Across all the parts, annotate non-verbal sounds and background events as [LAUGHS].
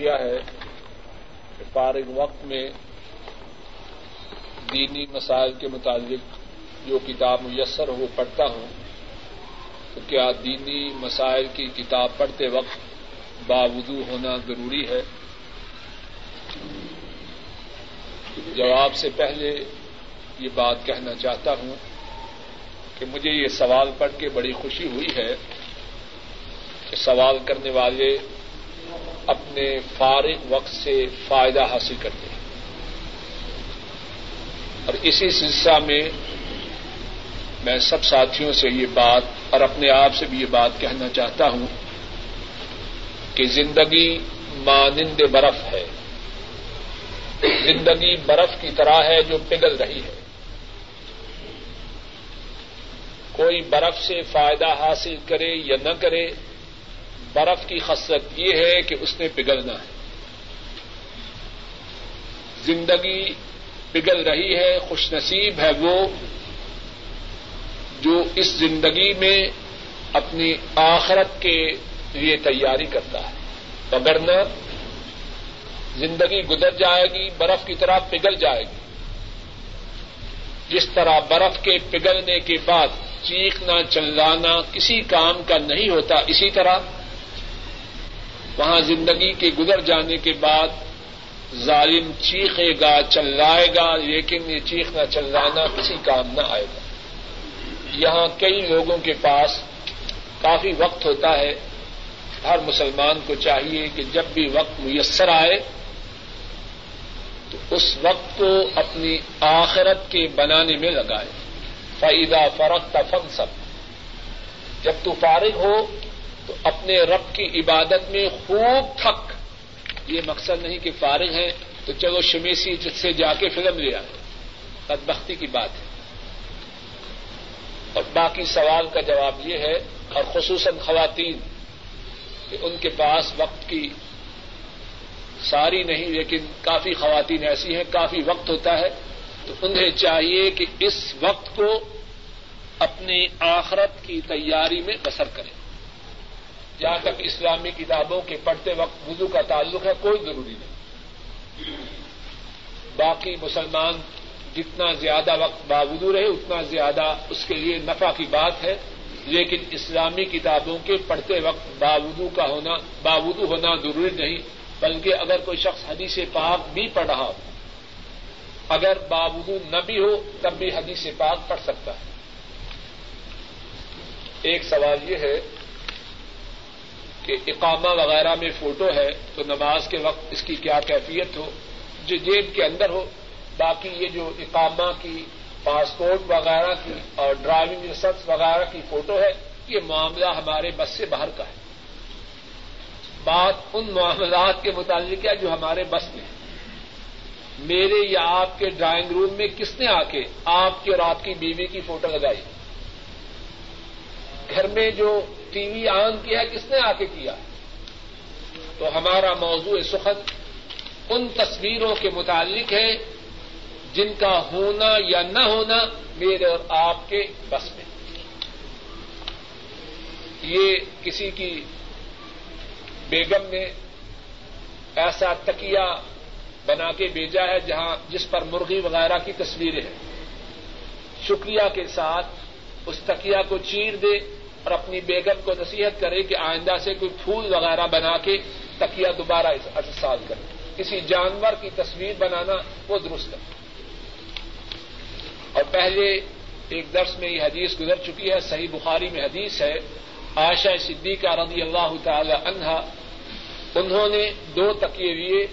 کیا ہے کہ فارغ وقت میں دینی مسائل کے متعلق جو کتاب میسر ہو پڑھتا ہوں، تو کیا دینی مسائل کی کتاب پڑھتے وقت باوضو ہونا ضروری ہے؟ جواب سے پہلے یہ بات کہنا چاہتا ہوں کہ مجھے یہ سوال پڑھ کے بڑی خوشی ہوئی ہے کہ سوال کرنے والے اپنے فارغ وقت سے فائدہ حاصل کرتے ہیں۔ اور اسی سلسلہ میں میں سب ساتھیوں سے یہ بات اور اپنے آپ سے بھی یہ بات کہنا چاہتا ہوں کہ زندگی مانند برف ہے۔ زندگی برف کی طرح ہے جو پگھل رہی ہے۔ کوئی برف سے فائدہ حاصل کرے یا نہ کرے برف کی خصلت یہ ہے کہ اس نے پگھلنا ہے۔ زندگی پگھل رہی ہے، خوش نصیب ہے وہ جو اس زندگی میں اپنی آخرت کے لیے تیاری کرتا ہے۔ وگرنہ زندگی گزر جائے گی، برف کی طرح پگھل جائے گی۔ جس طرح برف کے پگھلنے کے بعد چیخنا، چلانا کسی کام کا نہیں ہوتا، اسی طرح وہاں زندگی کے گزر جانے کے بعد ظالم چیخے گا، چلائے گا، لیکن یہ چیخنا چلانا کسی کام نہ آئے گا۔ یہاں کئی لوگوں کے پاس کافی وقت ہوتا ہے۔ ہر مسلمان کو چاہیے کہ جب بھی وقت میسر آئے، تو اس وقت کو اپنی آخرت کے بنانے میں لگائے۔ فعدہ فرق فن سب جب تو فارغ ہو تو اپنے رب کی عبادت میں خوب تھک۔ یہ مقصد نہیں کہ فارغ ہے تو چلو شمیسی جس سے جا کے فلم لے آئے۔ بدبختی کی بات ہے۔ اور باقی سوال کا جواب یہ ہے، اور خصوصاً خواتین، کہ ان کے پاس وقت کی ساری نہیں، لیکن کافی خواتین ایسی ہیں، کافی وقت ہوتا ہے۔ تو انہیں چاہیے کہ اس وقت کو اپنی آخرت کی تیاری میں بسر کریں۔ جہاں تک اسلامی کتابوں کے پڑھتے وقت وضو کا تعلق ہے، کوئی ضروری نہیں۔ باقی مسلمان جتنا زیادہ وقت باوضو رہے، اتنا زیادہ اس کے لیے نفع کی بات ہے۔ لیکن اسلامی کتابوں کے پڑھتے وقت باوضو کا ہونا، باوضو ہونا ضروری نہیں، بلکہ اگر کوئی شخص حدیث پاک بھی پڑھ رہا ہو، اگر باوضو نہ بھی ہو، تب بھی حدیث پاک پڑھ سکتا ہے۔ ایک سوال یہ ہے کہ اقامہ وغیرہ میں فوٹو ہے تو نماز کے وقت اس کی کیا کیفیت ہو، جو جیب کے اندر ہو، باقی یہ جو اقامہ کی پاسپورٹ وغیرہ کی اور ڈرائیونگ لائسنس وغیرہ کی فوٹو ہے، یہ معاملہ ہمارے بس سے باہر کا ہے۔ بات ان معاملات کے متعلق ہے جو ہمارے بس میں ہے۔ میرے یا آپ کے ڈرائنگ روم میں کس نے آ کے آپ کی اور آپ کی بیوی کی فوٹو لگائی؟ گھر میں جو ٹی وی آن کیا ہے، کس نے آ کے کیا؟ تو ہمارا موضوع سخن ان تصویروں کے متعلق ہے جن کا ہونا یا نہ ہونا میرے اور آپ کے بس میں۔ یہ کسی کی بیگم نے ایسا تکیا بنا کے بھیجا ہے جہاں جس پر مرغی وغیرہ کی تصویریں ہیں۔ شکریہ کے ساتھ اس تکیا کو چیر دے۔ اور اپنی بیگم کو نصیحت کرے کہ آئندہ سے کوئی پھول وغیرہ بنا کے تکیا دوبارہ ارسال کرے۔ کسی جانور کی تصویر بنانا وہ درست ہے۔ اور پہلے ایک درس میں یہ حدیث گزر چکی ہے، صحیح بخاری میں حدیث ہے، عائشہ صدیقہ رضی اللہ تعالی عنہا، انہوں نے دو تکیے لیے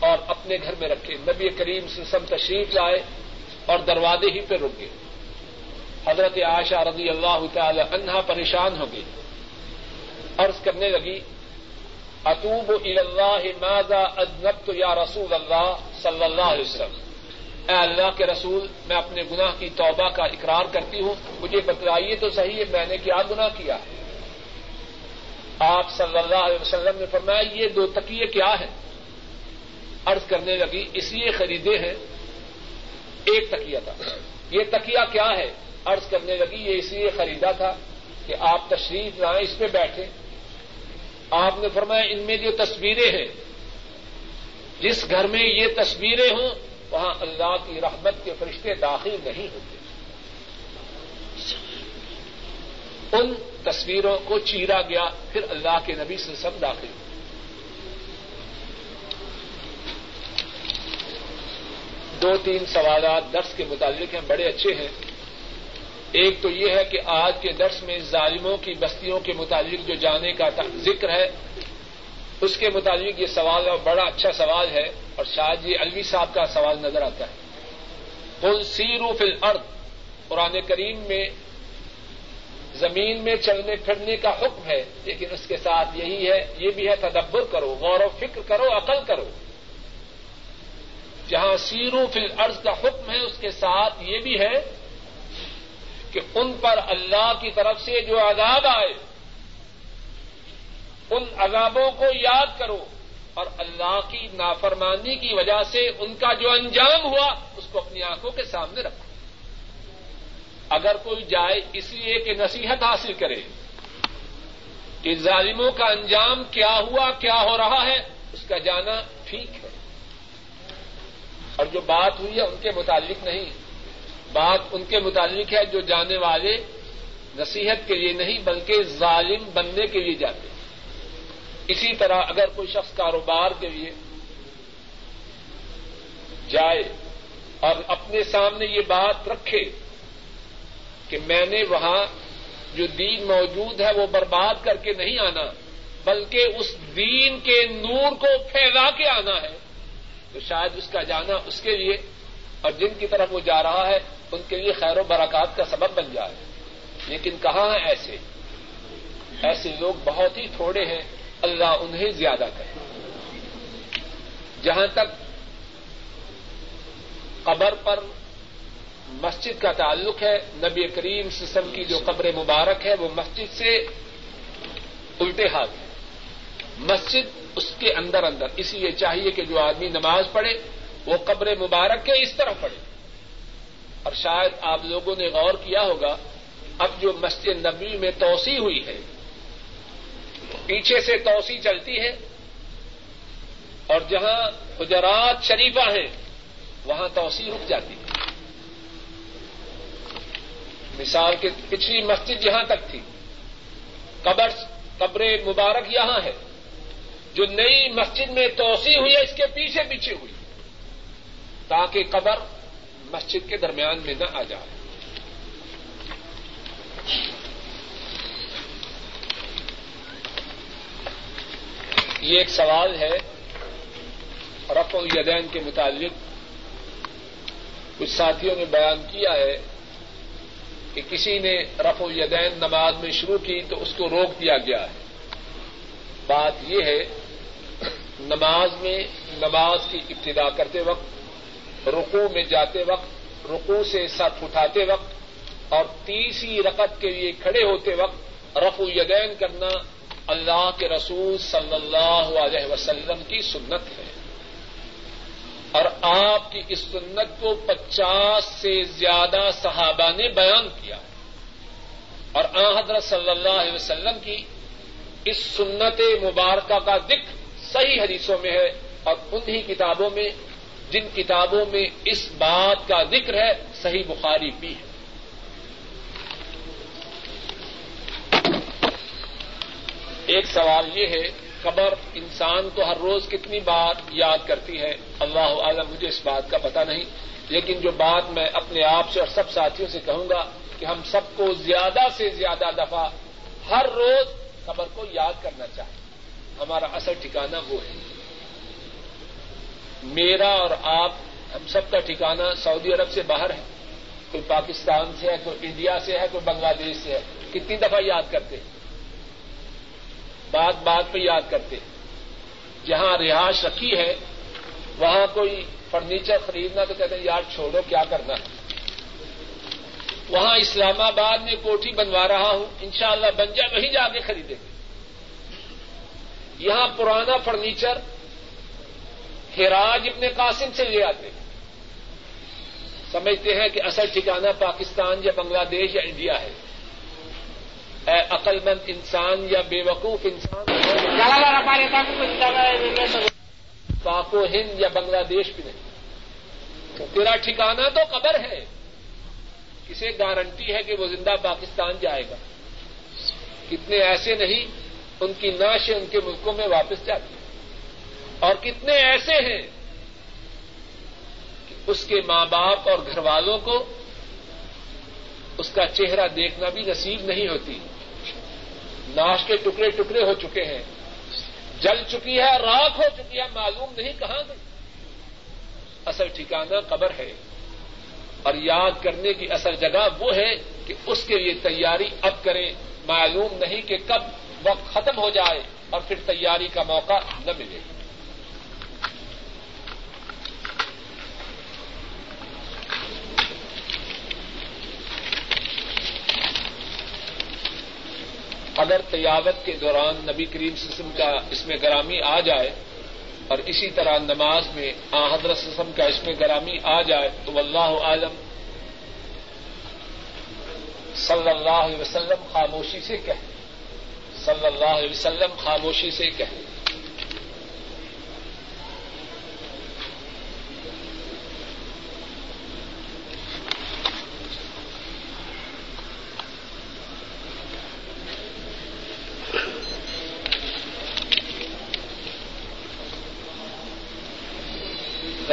اور اپنے گھر میں رکھے۔ نبی کریم سے سم تشریف لائے اور دروازے ہی پہ رک گئے۔ حضرت عائشہ رضی اللہ تعالی عنہا پریشان ہو گئی عرض کرنے لگی اطوب اللہ ماذا ازنبت یا رسول اللہ صلی اللہ علیہ وسلم؟ اے اللہ کے رسول، میں اپنے گناہ کی توبہ کا اقرار کرتی ہوں، مجھے بتلائیے تو صحیح ہے، میں نے کیا گناہ کیا؟ آپ صلی اللہ علیہ وسلم نے فرمایا، یہ دو تکیے کیا ہے عرض کرنے لگی، اس لیے خریدے ہیں، ایک تکیا تھا۔ یہ تکیا کیا ہے؟ عرض کرنے لگی، یہ اس لیے خریدا تھا کہ آپ تشریف لائیں، اس پہ بیٹھے آپ نے فرمایا، ان میں جو تصویریں ہیں، جس گھر میں یہ تصویریں ہوں، وہاں اللہ کی رحمت کے فرشتے داخل نہیں ہوتے۔ ان تصویروں کو چیرا گیا، پھر اللہ کے نبی سے سب داخل۔ ہوئے دو تین سوالات درس کے متعلق ہیں، بڑے اچھے ہیں۔ ایک تو یہ ہے کہ آج کے درس میں ظالموں کی بستیوں کے متعلق جو جانے کا ذکر ہے، اس کے متعلق یہ سوال بڑا اچھا سوال ہے اور شاید یہ الوی صاحب کا سوال نظر آتا ہے۔ کل سیرو فل ارد قرآن کریم میں زمین میں چلنے پھرنے کا حکم ہے، لیکن اس کے ساتھ یہی ہے، یہ بھی ہے تدبر کرو، غور و فکر کرو، عقل کرو۔ جہاں سیرو فل ارض کا حکم ہے، اس کے ساتھ یہ بھی ہے کہ ان پر اللہ کی طرف سے جو عذاب آئے، ان عذابوں کو یاد کرو اور اللہ کی نافرمانی کی وجہ سے ان کا جو انجام ہوا، اس کو اپنی آنکھوں کے سامنے رکھو۔ اگر کوئی جائے اس لیے کہ نصیحت حاصل کرے کہ ظالموں کا انجام کیا ہوا، کیا ہو رہا ہے، اس کا جانا ٹھیک ہے۔ اور جو بات ہوئی ہے، ان کے متعلق نہیں۔ بات ان کے متعلق ہے جو جانے والے نصیحت کے لیے نہیں، بلکہ ظالم بننے کے لیے جاتے اسی طرح اگر کوئی شخص کاروبار کے لیے جائے اور اپنے سامنے یہ بات رکھے کہ میں نے وہاں جو دین موجود ہے وہ برباد کر کے نہیں آنا، بلکہ اس دین کے نور کو پھیلا کے آنا ہے، تو شاید اس کا جانا اس کے لیے اور جن کی طرف وہ جا رہا ہے، ان کے لیے خیر و برکات کا سبب بن جائے۔ لیکن کہاں ہیں ایسے؟ ایسے لوگ بہت ہی تھوڑے ہیں، اللہ انہیں زیادہ کرے۔ جہاں تک قبر پر مسجد کا تعلق ہے، نبی کریم سسم کی جو قبر مبارک ہے، وہ مسجد سے الٹے ہاتھ ہے۔ مسجد اس کے اندر اندر اسی لیے چاہیے کہ جو آدمی نماز پڑھے وہ قبر مبارک کے اس طرح پڑھے اور شاید آپ لوگوں نے غور کیا ہوگا، اب جو مسجد نبی میں توسیع ہوئی ہے، پیچھے سے توسیع چلتی ہے، اور جہاں حجرات شریفہ ہیں، وہاں توسیع رک جاتی ہے۔ مثال کے پچھلی مسجد یہاں تک تھی۔ قبر قبر مبارک یہاں ہے۔ جو نئی مسجد میں توسیع ہوئی ہے، اس کے پیچھے پیچھے ہوئی۔ تاکہ قبر مسجد کے درمیان میں نہ آ جائے۔ یہ ایک سوال ہے رف الیدین کے متعلق۔ کچھ ساتھیوں نے بیان کیا ہے کہ کسی نے رف الیدین نماز میں شروع کی تو اس کو روک دیا گیا ہے۔ بات یہ ہے، نماز میں نماز کی ابتدا کرتے وقت رقو میں جاتے وقت رقو سے سر اٹھاتے وقت اور تیسری رقط کے لیے کھڑے ہوتے وقت رف الیدین کرنا اللہ کے رسول صلی اللہ علیہ وسلم کی سنت ہے۔ اور آپ کی اس سنت کو پچاس سے زیادہ صحابہ نے بیان کیا۔ اور آ حضرت صلی اللہ علیہ وسلم کی اس سنت مبارکہ کا ذکر صحیح حدیثوں میں ہے اور انہی کتابوں میں جن کتابوں میں اس بات کا ذکر ہے، صحیح بخاری بھی ہے۔ ایک سوال یہ ہے، قبر انسان کو ہر روز کتنی بار یاد کرتی ہے؟ اللہ عالم مجھے اس بات کا پتہ نہیں۔ لیکن جو بات میں اپنے آپ سے اور سب ساتھیوں سے کہوں گا کہ ہم سب کو زیادہ سے زیادہ دفعہ ہر روز قبر کو یاد کرنا چاہیے۔ ہمارا اصل ٹھکانا وہ ہے۔ میرا اور آپ، ہم سب کا ٹھکانا سعودی عرب سے باہر ہے۔ کوئی پاکستان سے ہے، کوئی انڈیا سے ہے، کوئی بنگلہ دیش سے ہے۔ کتنی دفعہ یاد کرتے بات بات پہ یاد کرتے جہاں رہائش رکھی ہے، وہاں کوئی فرنیچر خریدنا تو کہتے ہیں، یار چھوڑو، کیا کرنا؟ ہے وہاں اسلام آباد میں کوٹھی بنوا رہا ہوں، انشاءاللہ بن جائے وہیں جا کے خریدیں۔ گے یہاں پرانا فرنیچر ہراج ابن قاسم سے لے آتے ہیں۔ سمجھتے ہیں کہ اصل ٹھکانا پاکستان یا بنگلہ دیش یا انڈیا ہے۔ اے عقل مند انسان یا بے وقوف انسان۔ پاک و ہند یا بنگلہ دیش بھی نہیں۔ تیرا ٹھکانا تو قبر ہے۔ کسے گارنٹی ہے کہ وہ زندہ پاکستان جائے گا۔ کتنے ایسے نہیں، ان کی ناشیں ان کے ملکوں میں واپس جاتی۔ اور کتنے ایسے ہیں کہ اس کے ماں باپ اور گھر والوں کو اس کا چہرہ دیکھنا بھی نصیب نہیں ہوتی۔ ناش کے ٹکڑے ٹکڑے ہو چکے ہیں۔ جل چکی ہے راک ہو چکی ہے، معلوم نہیں کہاں گئی۔ اصل ٹھکانا قبر ہے۔ اور یاد کرنے کی اصل جگہ وہ ہے کہ اس کے لیے تیاری اب کریں۔ معلوم نہیں کہ کب وقت ختم ہو جائے اور پھر تیاری کا موقع نہ ملے۔ اگر تیاوت کے دوران نبی کریم سسم کا اس میں گرامی آ جائے اور اسی طرح نماز میں آ حضرت سسم کا اس میں گرامی آ جائے تو اللہ عالم صلی اللہ علیہ وسلم خاموشی سے کہیں صلی اللہ علیہ وسلم خاموشی سے کہیں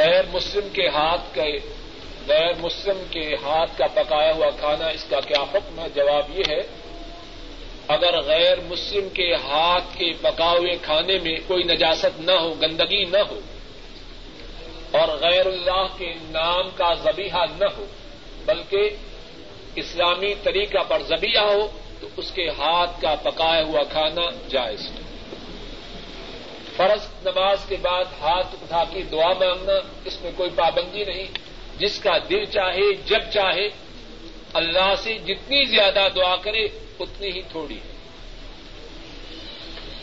غیر مسلم کے ہاتھ کے غیر مسلم کے ہاتھ کا پکایا ہوا کھانا، اس کا کیا حکم ہے؟ جواب یہ ہے، اگر غیر مسلم کے ہاتھ کے پکا ہوئے کھانے میں کوئی نجاست نہ ہو، گندگی نہ ہو، اور غیر اللہ کے نام کا زبیحہ نہ ہو، بلکہ اسلامی طریقہ پر زبیہ ہو، تو اس کے ہاتھ کا پکایا ہوا کھانا جائز فرض نماز کے بعد ہاتھ اٹھا کے دعا مانگنا اس میں کوئی پابندی نہیں۔ جس کا دل چاہے، جب چاہے، اللہ سے جتنی زیادہ دعا کرے، اتنی ہی تھوڑی ہے۔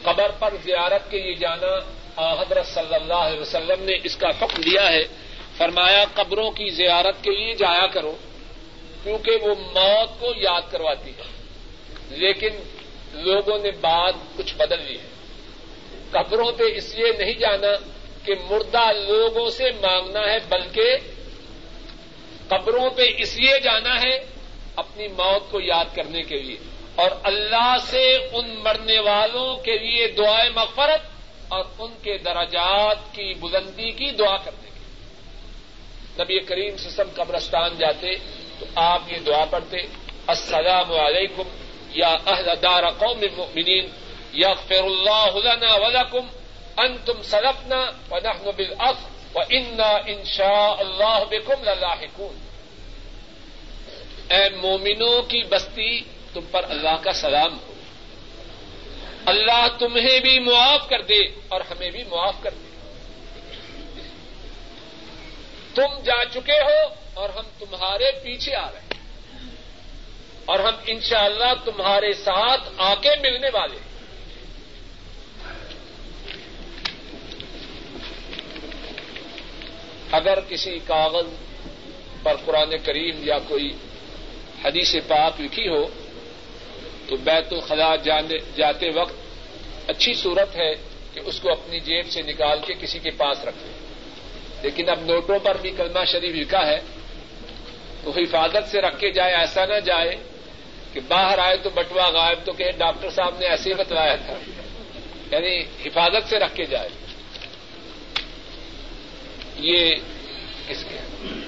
قبر پر زیارت کے لیے جانا حضرت صلی اللہ علیہ وسلم نے اس کا حکم دیا ہے۔ فرمایا، قبروں کی زیارت کے لیے جایا کرو، کیونکہ وہ موت کو یاد کرواتی ہے۔ لیکن لوگوں نے بات کچھ بدل لی ہے۔ قبروں پہ اس لیے نہیں جانا کہ مردہ لوگوں سے مانگنا ہے، بلکہ قبروں پہ اس لیے جانا ہے اپنی موت کو یاد کرنے کے لیے۔ اور اللہ سے ان مرنے والوں کے لیے دعائیں مغفرت اور ان کے درجات کی بلندی کی دعا کرنے کے نبی کریم سسم قبرستان جاتے تو آپ یہ دعا پڑھتے، السلام علیکم یا اہل دار قوم المؤمنین یا اللہ لنا ولکم انتم سلفنا ونحن بالاخ وانا ان شاء اللہ بكم للاحقون. اے مومنوں کی بستی تم پر اللہ کا سلام ہو۔ اللہ تمہیں بھی معاف کر دے اور ہمیں بھی معاف کر دے۔ تم جا چکے ہو اور ہم تمہارے پیچھے آ رہے ہیں۔ اور ہم انشاءاللہ تمہارے ساتھ آ کے ملنے والے ہیں۔ اگر کسی کاغذ پر قرآن کریم یا کوئی حدیث پاک لکھی ہو، تو بیت الخلاء جاتے وقت اچھی صورت ہے کہ اس کو اپنی جیب سے نکال کے کسی کے پاس رکھیں لیکن اب نوٹوں پر بھی کلمہ شریف لکھا ہے، تو حفاظت سے رکھ کے جائے، ایسا نہ جائے کہ باہر آئے تو بٹوا غائب تو کہ ڈاکٹر صاحب نے ایسے بتلایا تھا۔ یعنی حفاظت سے رکھ کے جائے۔ یہ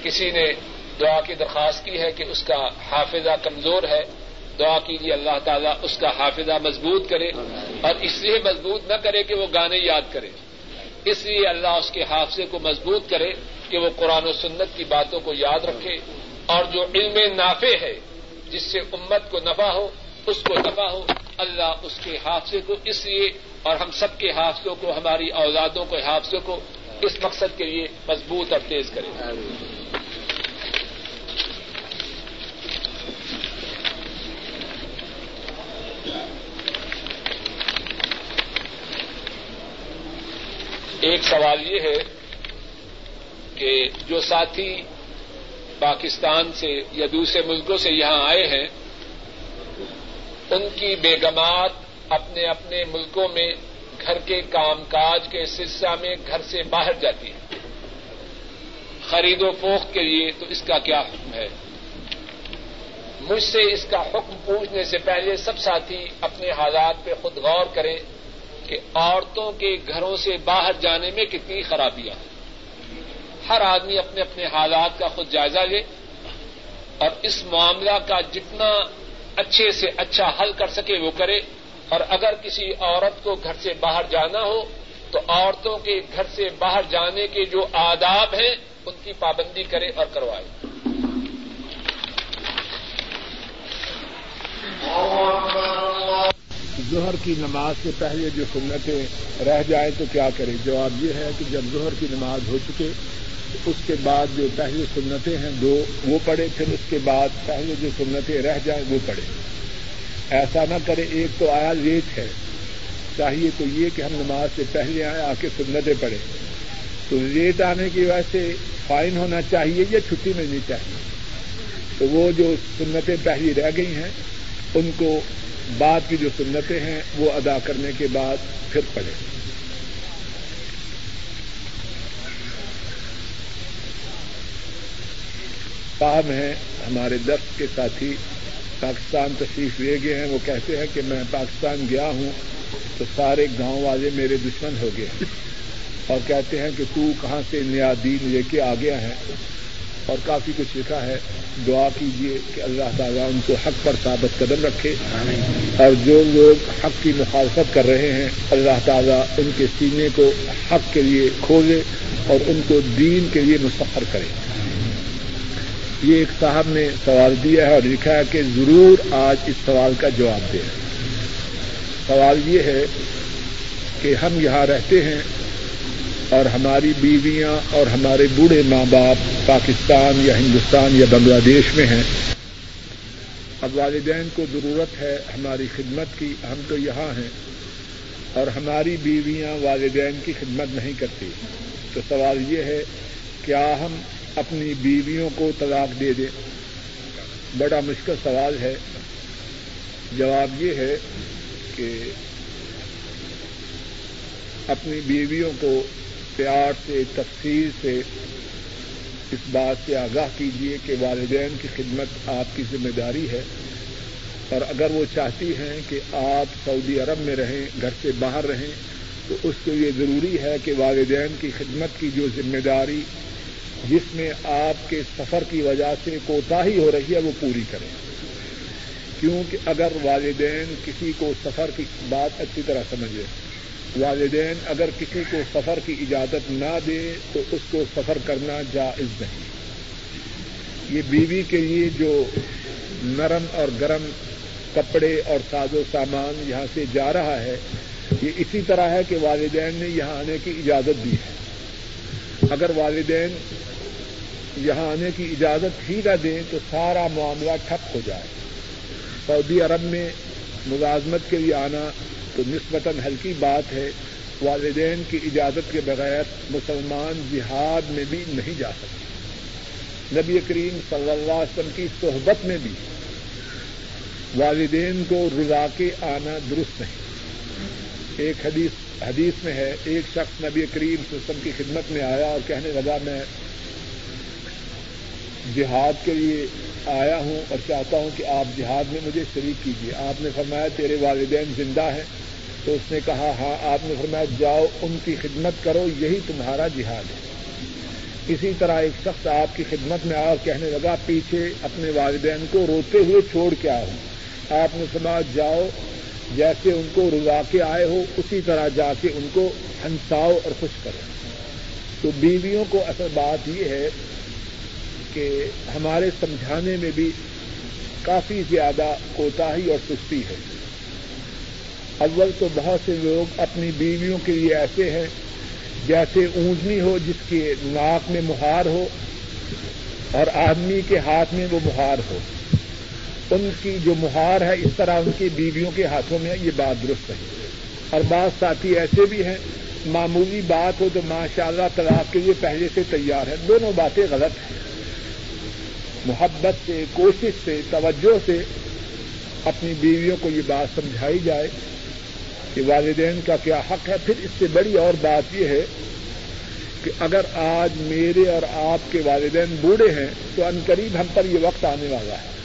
کسی نے دعا کی درخواست کی ہے کہ اس کا حافظہ کمزور ہے، دعا کیجیے اللہ تعالیٰ اس کا حافظہ مضبوط کرے اور اس لیے مضبوط نہ کرے کہ وہ گانے یاد کرے۔ اس لیے اللہ اس کے حافظے کو مضبوط کرے کہ وہ قرآن و سنت کی باتوں کو یاد رکھے اور جو علم نافع ہے، جس سے امت کو نفع ہو، اس کو نفع ہو، اللہ اس کے حافظے کو اس لیے اور ہم سب کے حافظوں کو، ہماری اولادوں کے حافظوں کو اس مقصد کے لیے مضبوط اور تیز کرے ایک سوال یہ ہے کہ جو ساتھی پاکستان سے یا دوسرے ملکوں سے یہاں آئے ہیں، ان کی بیگمات اپنے اپنے ملکوں میں گھر کے کام کاج کے سلسلہ میں گھر سے باہر جاتی ہے۔ خرید و فوخت کے لیے تو اس کا کیا حکم ہے؟ مجھ سے اس کا حکم پوچھنے سے پہلے سب ساتھی اپنے حالات پہ خود غور کریں کہ عورتوں کے گھروں سے باہر جانے میں کتنی خرابیاں ہیں۔ ہر آدمی اپنے اپنے حالات کا خود جائزہ لے اور اس معاملہ کا جتنا اچھے سے اچھا حل کر سکے وہ کرے۔ اور اگر کسی عورت کو گھر سے باہر جانا ہو، تو عورتوں کے گھر سے باہر جانے کے جو آداب ہیں، ان کی پابندی کرے اور کروائے۔ ظہر کی نماز سے پہلے جو سنتیں رہ جائیں تو کیا کرے جواب یہ ہے کہ جب ظہر کی نماز ہو چکے تو اس کے بعد جو پہلے سنتیں ہیں، دو وہ پڑھے پھر اس کے بعد پہلے جو سنتیں رہ جائیں وہ پڑھے ایسا نہ کرے، ایک تو آیا لیٹ ہے۔ چاہیے تو یہ کہ ہم نماز سے پہلے آئے آ کے سنتیں پڑھیں۔ تو لیٹ آنے کی وجہ سے فائن ہونا چاہیے یا چھٹی ملنی چاہیے؟ تو وہ جو سنتیں پہلی رہ گئی ہیں، ان کو بعد کی جو سنتیں ہیں، وہ ادا کرنے کے بعد پھر پڑھیں۔ صاحب ہیں ہمارے دست کے ساتھی پاکستان تشریف لے گئے ہیں وہ کہتے ہیں کہ میں پاکستان گیا ہوں تو سارے گاؤں والے میرے دشمن ہو گئے ہیں۔ اور کہتے ہیں کہ تو کہاں سے نیا دین لے کے آ گیا ہے۔ اور کافی کچھ لکھا ہے۔ دعا کیجیے کہ اللہ تعالیٰ ان کو حق پر ثابت قدم رکھے۔ اور جو لوگ حق کی مخالفت کر رہے ہیں اللہ تعالیٰ ان کے سینے کو حق کے لیے کھولے اور ان کو دین کے لیے مسفر کرے۔ یہ ایک صاحب نے سوال دیا ہے اور لکھا ہے کہ ضرور آج اس سوال کا جواب دیں۔ سوال یہ ہے کہ ہم یہاں رہتے ہیں اور ہماری بیویاں اور ہمارے بوڑھے ماں باپ پاکستان یا ہندوستان یا بنگلہ دیش میں ہیں۔ اب والدین کو ضرورت ہے ہماری خدمت کی۔ ہم تو یہاں ہیں اور ہماری بیویاں والدین کی خدمت نہیں کرتی۔ تو سوال یہ ہے، کیا ہم اپنی بیویوں کو طلاق دے دیں بڑا مشکل سوال ہے۔ جواب یہ ہے کہ اپنی بیویوں کو پیار سے، تفصیل سے اس بات سے آگاہ کیجیے کہ والدین کی خدمت آپ کی ذمہ داری ہے۔ اور اگر وہ چاہتی ہیں کہ آپ سعودی عرب میں رہیں، گھر سے باہر رہیں، تو اس کے لیے ضروری ہے کہ والدین کی خدمت کی جو ذمہ داری جس میں آپ کے سفر کی وجہ سے کوتاہی ہو رہی ہے، وہ پوری کریں۔ کیونکہ اگر والدین کسی کو سفر کی بات اچھی طرح سمجھے، والدین اگر کسی کو سفر کی اجازت نہ دے، تو اس کو سفر کرنا جائز نہیں۔ یہ بیوی کے لیے جو نرم اور گرم کپڑے اور ساز و سامان یہاں سے جا رہا ہے، یہ اسی طرح ہے کہ والدین نے یہاں آنے کی اجازت دی ہے۔ اگر والدین یہاں آنے کی اجازت ہی نہ دیں تو سارا معاملہ ٹھپ ہو جائے۔ سعودی عرب میں ملازمت کے لیے آنا تو نسبتاً ہلکی بات ہے۔ والدین کی اجازت کے بغیر مسلمان جہاد میں بھی نہیں جا سکتے۔ نبی کریم صلی اللہ علیہ وسلم کی صحبت میں بھی والدین کو رضا کے آنا درست نہیں۔ ایک حدیث حدیث میں ہے، ایک شخص نبی کریم صلی کی خدمت میں آیا اور کہنے لگا، میں جہاد کے لیے آیا ہوں اور چاہتا ہوں کہ آپ جہاد میں مجھے شریک کیجیے۔ آپ نے فرمایا، تیرے والدین زندہ ہیں۔ تو اس نے کہا ہاں آپ نے فرمایا، جاؤ، ان کی خدمت کرو، یہی تمہارا جہاد ہے۔ اسی طرح ایک شخص آپ کی خدمت میں آ اور کہنے لگا، پیچھے اپنے والدین کو روتے ہوئے چھوڑ کے آؤ۔ آپ نے فرمایا، جاؤ جیسے ان کو رضا کے آئے ہو، اسی طرح جا کے ان کو ہنساؤ اور خوش کرو۔ تو بیویوں کو اصل بات یہ ہے کہ ہمارے سمجھانے میں بھی کافی زیادہ کوتاہی اور سستی ہے۔ اول تو بہت سے لوگ اپنی بیویوں کے لیے ایسے ہیں، جیسے اونجنی ہو جس کے ناک میں مہار ہو اور آدمی کے ہاتھ میں وہ مہار ہو۔ ان کی جو مہار ہے اس طرح ان کی بیویوں کے ہاتھوں میں یہ بات درست ہے۔ اور بعض ساتھی ایسے بھی ہیں، معمولی بات ہو تو ماشاء اللہ طلاق کے لیے پہلے سے تیار ہے دونوں باتیں غلط ہیں۔ محبت سے، کوشش سے، توجہ سے اپنی بیویوں کو یہ بات سمجھائی جائے کہ والدین کا کیا حق ہے۔ پھر اس سے بڑی اور بات یہ ہے کہ اگر آج میرے اور آپ کے والدین بوڑھے ہیں تو ان قریب ہم پر یہ وقت آنے والا ہے۔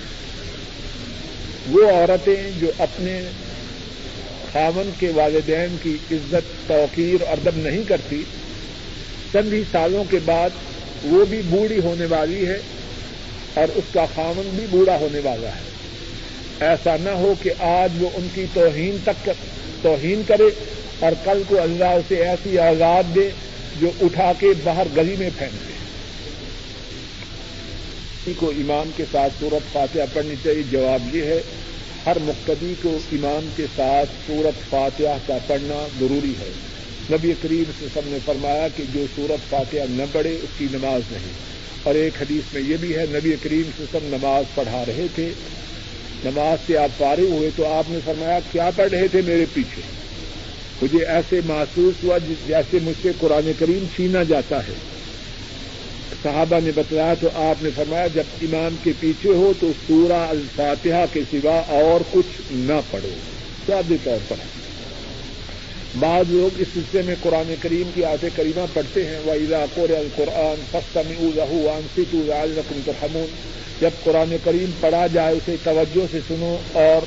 وہ عورتیں جو اپنے خامن کے والدین کی عزت، توقیر اور ادب نہیں کرتی، چند ہی سالوں کے بعد وہ بھی بوڑھی ہونے والی ہے اور اس کا خامن بھی بوڑھا ہونے والا ہے۔ ایسا نہ ہو کہ آج وہ ان کی توہین تک توہین کرے اور کل کو اللہ اسے ایسی آزاد دے جو اٹھا کے باہر گلی میں پھینک دے۔ کو ایمان کے ساتھ سورت فاتحہ پڑھنی چاہیے، جواب یہ ہے، ہر مقتدی کو ایمان کے ساتھ سورت فاتحہ کا پڑھنا ضروری ہے۔ نبی کریم سے سب نے فرمایا کہ جو سورت فاتحہ نہ پڑھے، اس کی نماز نہیں۔ اور ایک حدیث میں یہ بھی ہے، نبی کریم سے سب نماز پڑھا رہے تھے۔ نماز سے آپ فارغ ہوئے تو آپ نے فرمایا، کیا پڑھ رہے تھے میرے پیچھے؟ مجھے ایسے محسوس ہوا جیسے مجھ سے قرآن کریم چھینا جاتا ہے۔ صحابہ نے بتایا تو آپ نے فرمایا جب امام کے پیچھے ہو تو سورہ الفاتحہ کے سوا اور کچھ نہ پڑھو۔ سادے طور پر۔ بعض لوگ اس سلسلے میں قرآن کریم کی آتے کریمہ پڑھتے ہیں۔ وہ علاقور القرآن فسطم انسط رقم ترحمون۔ جب قرآن کریم پڑھا جائے اسے توجہ سے سنو اور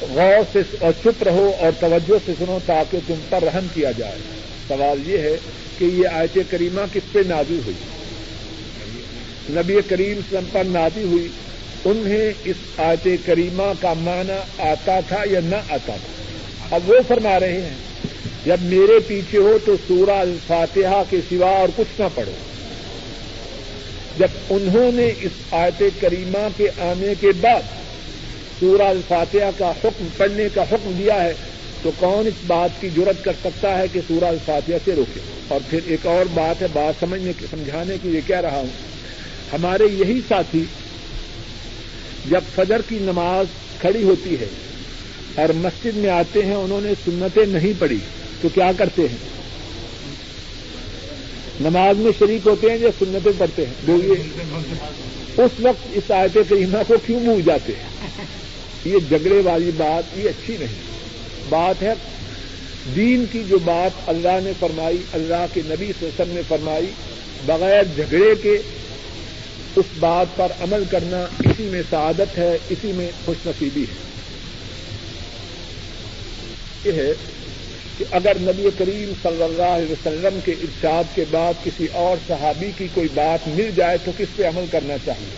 غور سے اور چپ رہو اور توجہ سے سنو تاکہ تم پر رحم کیا جائے۔ سوال یہ ہے کہ یہ آیت کریمہ کس پہ نازل ہوئی؟ نبی کریم سلم پر نادی ہوئی، انہیں اس آیت کریمہ کا معنی آتا تھا یا نہ آتا تھا؟ اب وہ فرما رہے ہیں، جب میرے پیچھے ہو تو سورہ الفاتحہ کے سوا اور کچھ نہ پڑھو۔ جب انہوں نے اس آیت کریمہ کے آنے کے بعد سورہ الفاتحہ کا حکم، پڑھنے کا حکم دیا ہے، تو کون اس بات کی جرت کر سکتا ہے کہ سورہ الفاتحہ سے روکے؟ اور پھر ایک اور بات ہے، بات سمجھنے سمجھانے کی، یہ کہہ رہا ہوں ہمارے یہی ساتھی جب فجر کی نماز کھڑی ہوتی ہے اور مسجد میں آتے ہیں، انہوں نے سنتیں نہیں پڑھی، تو کیا کرتے ہیں؟ نماز میں شریک ہوتے ہیں یا سنتیں پڑھتے ہیں؟ بولیے، اس وقت اس آیت کریمہ کو کیوں منہ جاتے ہیں؟ یہ جھگڑے والی بات، یہ اچھی نہیں۔ بات ہے، دین کی جو بات اللہ نے فرمائی، اللہ کے نبی سسم نے فرمائی، بغیر جھگڑے کے اس بات پر عمل کرنا اسی میں سعادت ہے، اسی میں خوش نصیبی ہے۔ یہ ہے کہ اگر نبی کریم صلی اللہ علیہ وسلم کے ارشاد کے بعد کسی اور صحابی کی کوئی بات مل جائے تو کس پہ عمل کرنا چاہیے؟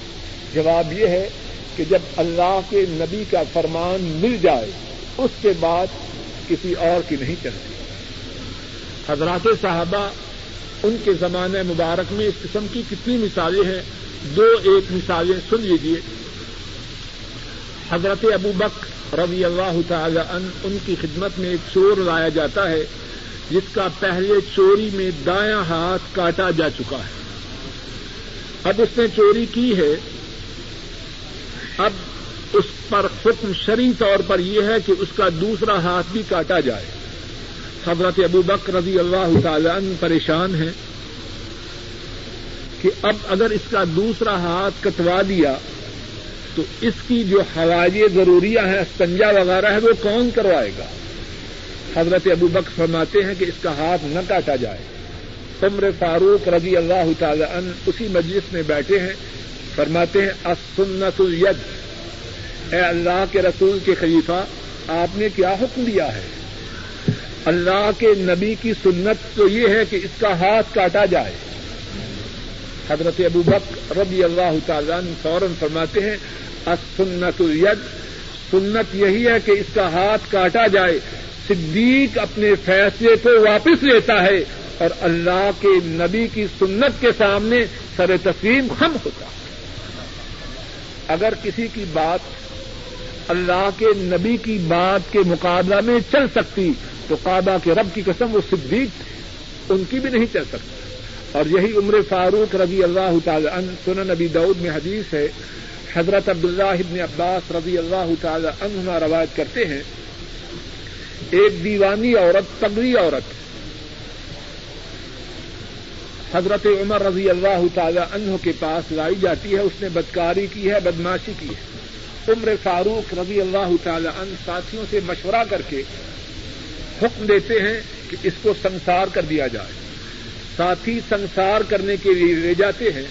جواب یہ ہے کہ جب اللہ کے نبی کا فرمان مل جائے، اس کے بعد کسی اور کی نہیں چلتی۔ حضرات صحابہ، ان کے زمانے مبارک میں اس قسم کی کتنی مثالیں ہیں۔ دو ایک مثالیں سن لیجیے حضرت ابو بک رضی اللہ تعالی ان ان کی خدمت میں ایک چور لایا جاتا ہے، جس کا پہلے چوری میں دایاں ہاتھ کاٹا جا چکا ہے۔ اب اس نے چوری کی ہے۔ اب اس پر حکم شری طور پر یہ ہے کہ اس کا دوسرا ہاتھ بھی کاٹا جائے۔ حضرت ابو بک رضی اللہ تعالی عنہ پریشان ہیں۔ کہ اب اگر اس کا دوسرا ہاتھ کٹوا دیا تو اس کی جو ہوائی ضروریاں ہیں استنجا وغیرہ ہے، وہ کون کروائے گا؟ حضرت ابو بک فرماتے ہیں کہ اس کا ہاتھ نہ کاٹا جائے۔ عمر فاروق رضی اللہ تعالی عنہ اسی مجلس میں بیٹھے ہیں، فرماتے ہیں اسنت الید۔ اے اللہ کے رسول کے خلیفہ، آپ نے کیا حکم دیا ہے؟ اللہ کے نبی کی سنت تو یہ ہے کہ اس کا ہاتھ کاٹا جائے۔ حضرت ابو بک ربی اللہ تعالیٰ فوراً فرماتے ہیں سنت الید، سنت یہی ہے کہ اس کا ہاتھ کاٹا جائے، صدیق اپنے فیصلے کو واپس لیتا ہے اور اللہ کے نبی کی سنت کے سامنے سر تسلیم خم ہوتا ہے۔ اگر کسی کی بات اللہ کے نبی کی بات کے مقابلہ میں چل سکتی تو کعبہ کے رب کی قسم وہ صدیق، ان کی بھی نہیں چل سکتی۔ اور یہی عمر فاروق رضی اللہ تعالی عنہ، سنن نبی دعود میں حدیث ہے، حضرت عبداللہ ابن عباس رضی اللہ تعالی عنہ روایت کرتے ہیں، ایک دیوانی عورت، تگری عورت۔ حضرت عمر رضی اللہ تعالی عنہ کے پاس لائی جاتی ہے، اس نے بدکاری کی ہے، بدماشی کی ہے۔ عمر فاروق رضی اللہ تعالی عنہ ساتھیوں سے مشورہ کر کے حکم دیتے ہیں کہ اس کو سنسار کر دیا جائے۔ ساتھی سنسار کرنے کے لیے لے جاتے ہیں۔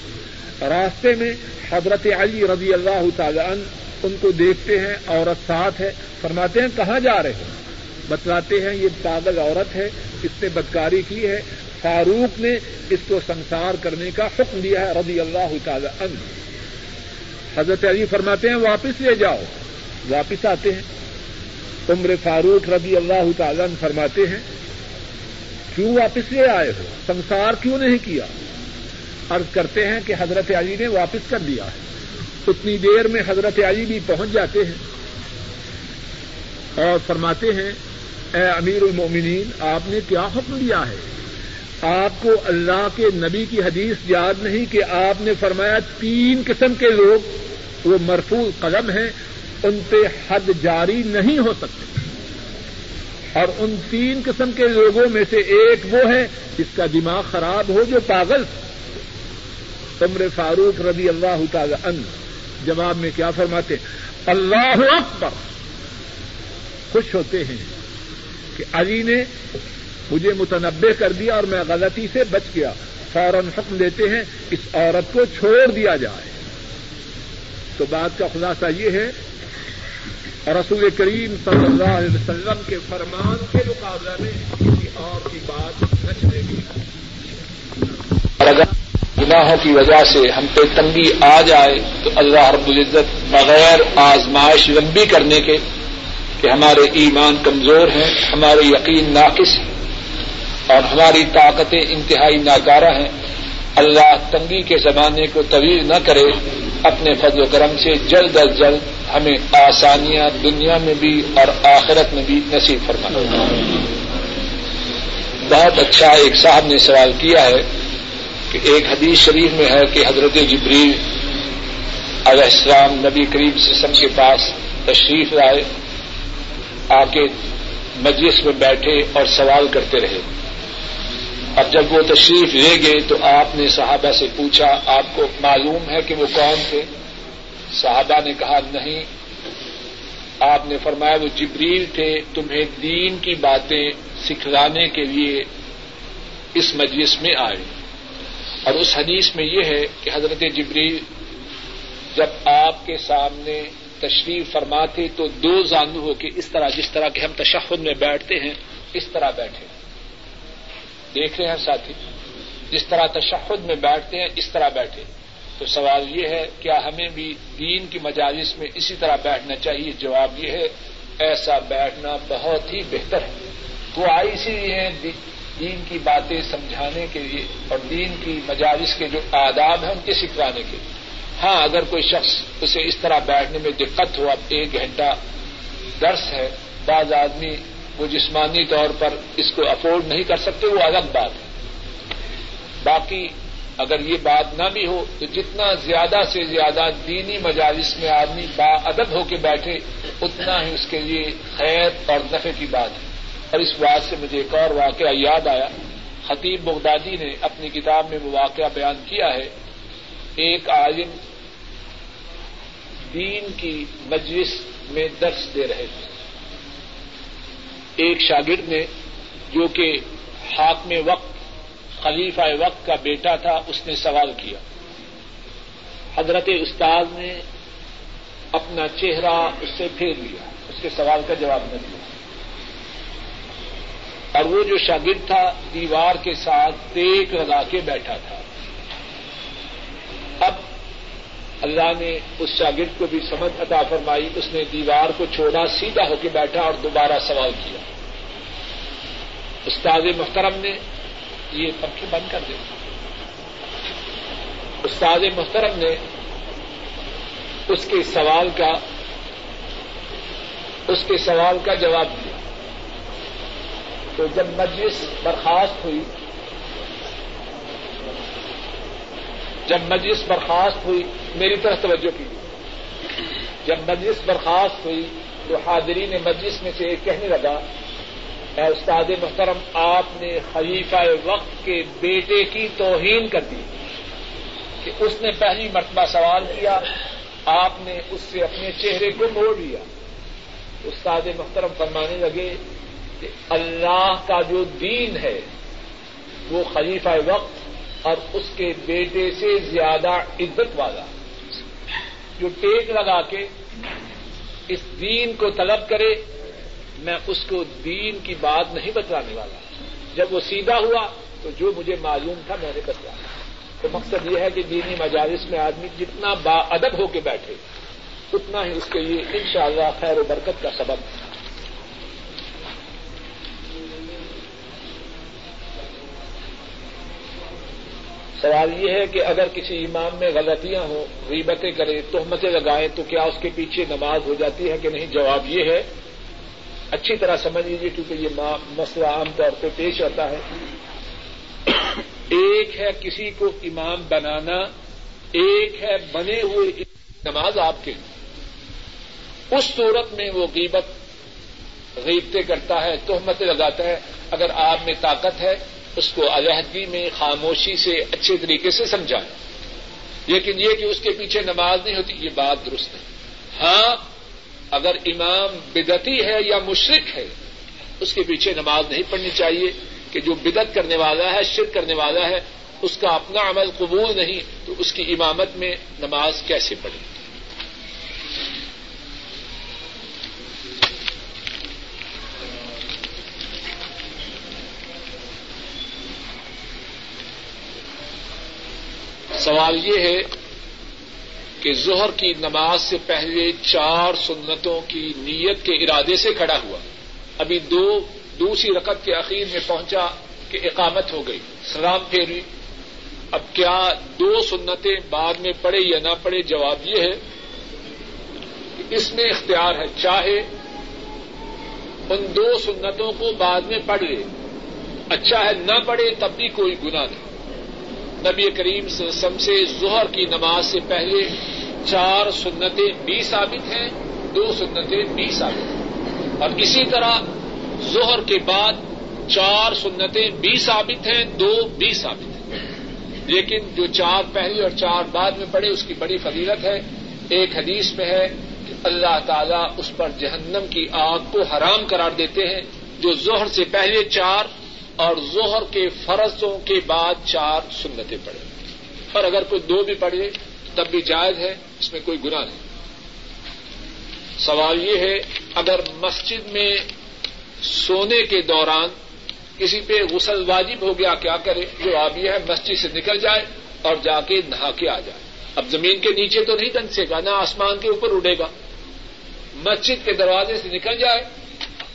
راستے میں حضرت علی رضی اللہ تعالی ان کو دیکھتے ہیں، عورت ساتھ ہے۔ فرماتے ہیں، کہاں جا رہے ہیں بتلاتے ہیں، یہ پاگل عورت ہے، اس نے بدکاری کی ہے۔ فاروق نے اس کو سنسار کرنے کا حکم دیا ہے رضی اللہ تعالی عنہ۔ حضرت علی فرماتے ہیں، واپس لے جاؤ۔ واپس آتے ہیں۔ عمر فاروق رضی اللہ تعالی عنہ فرماتے ہیں کیوں واپس لے آئے ہو؟ سنسار کیوں نہیں کیا؟ عرض کرتے ہیں کہ حضرت علی نے واپس کر دیا ہے۔ اتنی دیر میں حضرت علی بھی پہنچ جاتے ہیں۔ اور فرماتے ہیں، اے امیر المومنین آپ نے کیا حکم دیا ہے؟ آپ کو اللہ کے نبی کی حدیث یاد نہیں کہ آپ نے فرمایا تین قسم کے لوگ، وہ مرفوع قلم ہیں، ان پہ حد جاری نہیں ہو سکتے۔ اور ان تین قسم کے لوگوں میں سے ایک وہ ہے جس کا دماغ خراب ہو جو پاگل عمر فاروق رضی اللہ تعالی عنہ جواب میں کیا فرماتے اللہ اکبر۔ خوش ہوتے ہیں کہ علی نے مجھے متنبع کر دیا اور میں غلطی سے بچ گیا۔ فوراً حکم دیتے ہیں اس عورت کو چھوڑ دیا جائے۔ تو بات کا خلاصہ یہ ہے رسول کریم صلی اللہ علیہ وسلم کے فرمان کے مقابلہ میں کسی اور کی بات نہ چلے گی۔ اگر گناہوں کی وجہ سے ہم پہ تنگی آ جائے تو اللہ رب العزت بغیر آزمائش لمبی کرنے کے کہ ہمارے ایمان کمزور ہیں، ہمارے یقین ناقص ہیں اور ہماری طاقتیں انتہائی ناکارہ ہیں۔ اللہ تنگی کے زمانے کو طویل نہ کرے، اپنے فضل و کرم سے جلد از جلد ہمیں آسانیاں دنیا میں بھی اور آخرت میں بھی نصیب فرما۔ بہت اچھا ایک صاحب نے سوال کیا ہے کہ ایک حدیث شریف میں ہے کہ حضرت جبریل علیہ السلام نبی کریم سسم کے پاس تشریف لائے، آ کے مجلس میں بیٹھے اور سوال کرتے رہے۔ اب جب وہ تشریف لے گئے تو آپ نے صحابہ سے پوچھا، آپ کو معلوم ہے کہ وہ کون تھے؟ صحابہ نے کہا، نہیں۔ آپ نے فرمایا، وہ جبریل تھے، تمہیں دین کی باتیں سکھلانے کے لیے اس مجلس میں آئے۔ اور اس حدیث میں یہ ہے کہ حضرت جبریل جب آپ کے سامنے تشریف فرماتے تو دو زانو ہو کے اس طرح جس طرح کے ہم تشہد میں بیٹھتے ہیں، اس طرح بیٹھے۔ دیکھ رہے ہیں ساتھی، جس طرح تشہد میں بیٹھتے ہیں، اس طرح بیٹھے۔ تو سوال یہ ہے، کیا ہمیں بھی دین کی مجالس میں اسی طرح بیٹھنا چاہیے؟ جواب یہ ہے، ایسا بیٹھنا بہت ہی بہتر ہے۔ وہ آئی اسی لیے ہیں دین کی باتیں سمجھانے کے لیے اور دین کی مجالس کے جو آداب ہیں، ان کے سکھوانے کے لیے۔ ہاں اگر کوئی شخص اسے اس طرح بیٹھنے میں دقت ہو، اب ایک گھنٹہ درس ہے، بعض آدمی وہ جسمانی طور پر اس کو افورڈ نہیں کر سکتے، وہ الگ بات ہے۔ باقی اگر یہ بات نہ بھی ہو، تو جتنا زیادہ سے زیادہ دینی مجالس میں آدمی با ادب ہو کے بیٹھے، اتنا ہی اس کے لیے خیر اور نفع کی بات ہے۔ اور اس بات سے مجھے ایک اور واقعہ یاد آیا۔ خطیب بغدادی نے اپنی کتاب میں وہ واقعہ بیان کیا ہے۔ ایک عالم دین کی مجلس میں درس دے رہے تھے۔ ایک شاگرد نے جو کہ حاکم وقت، خلیفہ وقت کا بیٹا تھا، اس نے سوال کیا۔ حضرت استاد نے اپنا چہرہ اس سے پھیر لیا۔ اس کے سوال کا جواب نہ دیا۔ اور وہ جو شاگرد تھا، دیوار کے ساتھ ٹیک لگا کے بیٹھا تھا اب اللہ نے اس شاگرد کو بھی سمجھ عطا فرمائی، اس نے دیوار کو چھوڑا، سیدھا ہو کے بیٹھا اور دوبارہ سوال کیا۔ استاد محترم نے یہ پنکھے بند کر دیں استاد محترم نے اس کے سوال کا، اس کے سوال کا جواب دیا۔ تو جب مجلس برخاست ہوئی جب مجلس برخاست ہوئی، میری طرف توجہ کی جب مجلس برخاست ہوئی تو حاضرین مجلس میں سے ایک کہنے لگا، اے استاد محترم، آپ نے خلیفہ وقت کے بیٹے کی توہین کر دی کہ اس نے پہلی مرتبہ سوال کیا، آپ نے اس سے اپنے چہرے کو موڑ لیا۔ استاد محترم فرمانے لگے کہ اللہ کا جو دین ہے، وہ خلیفہ وقت اور اس کے بیٹے سے زیادہ عزت والا۔ جو ٹیک لگا کے اس دین کو طلب کرے، میں اس کو دین کی بات نہیں بتلانے والا۔ جب وہ سیدھا ہوا تو جو مجھے معلوم تھا میں نے بتلایا۔ تو مقصد یہ ہے کہ دینی مجالس میں آدمی جتنا با ادب ہو کے بیٹھے، اتنا ہی اس کے لیے ان شاء اللہ خیر و برکت کا سبب۔ سوال یہ ہے کہ اگر کسی امام میں غلطیاں ہوں، غیبتیں کرے تہمتیں لگائیں، تو کیا اس کے پیچھے نماز ہو جاتی ہے کہ نہیں؟ جواب یہ ہے، اچھی طرح سمجھ لیجیے کیونکہ یہ مسئلہ عام طور پہ پیش آتا ہے۔ ایک ہے کسی کو امام بنانا، ایک ہے بنے ہوئے نماز آپ کے۔ اس صورت میں وہ غیبت، غیبتیں کرتا ہے، تہمتیں لگاتا ہے۔ اگر آپ میں طاقت ہے اس کو علیحدگی میں خاموشی سے اچھے طریقے سے سمجھائیں۔ لیکن یہ کہ اس کے پیچھے نماز نہیں ہوتی، یہ بات درست ہے۔ ہاں اگر امام بدتی ہے یا مشرق ہے، اس کے پیچھے نماز نہیں پڑھنی چاہیے کہ جو بدت کرنے والا ہے، شرک کرنے والا ہے، اس کا اپنا عمل قبول نہیں، تو اس کی امامت میں نماز کیسے پڑھے سوال یہ ہے کہ ظہر کی نماز سے پہلے چار سنتوں کی نیت کے ارادے سے کھڑا ہوا۔ ابھی دو، دوسری رقط کے اخیر میں پہنچا کہ اقامت ہو گئی، سلام پھیری۔ اب کیا دو سنتیں بعد میں پڑے یا نہ پڑے جواب یہ ہے کہ اس میں اختیار ہے، چاہے ان دو سنتوں کو بعد میں پڑھ لے۔ اچھا ہے نہ پڑھے تب بھی کوئی گنا نہیں۔ نبی کریم سم سے ظہر کی نماز سے پہلے چار سنتیں بھی ثابت ہیں، دو سنتیں بھی ثابت ہیں۔ اور اسی طرح ظہر کے بعد چار سنتیں بھی ثابت ہیں، دو بھی ثابت ہیں۔ لیکن جو چار پہلی اور چار بعد میں پڑے اس کی بڑی فضیلت ہے۔ ایک حدیث میں ہے کہ اللہ تعالیٰ اس پر جہنم کی آگ کو حرام قرار دیتے ہیں، جو ظہر سے پہلے چار اور ظہر کے فرضوں کے بعد چار سنتیں پڑے اور اگر کوئی دو بھی پڑھے، تب بھی جائز ہے، اس میں کوئی گناہ نہیں۔ سوال یہ ہے، اگر مسجد میں سونے کے دوران کسی پہ غسل واجب ہو گیا، کیا کرے؟ جو یہ ہے، مسجد سے نکل جائے اور جا کے نہا کے آ جائے۔ اب زمین کے نیچے تو نہیں دنسے گا، نہ آسمان کے اوپر اڑے گا۔ مسجد کے دروازے سے نکل جائے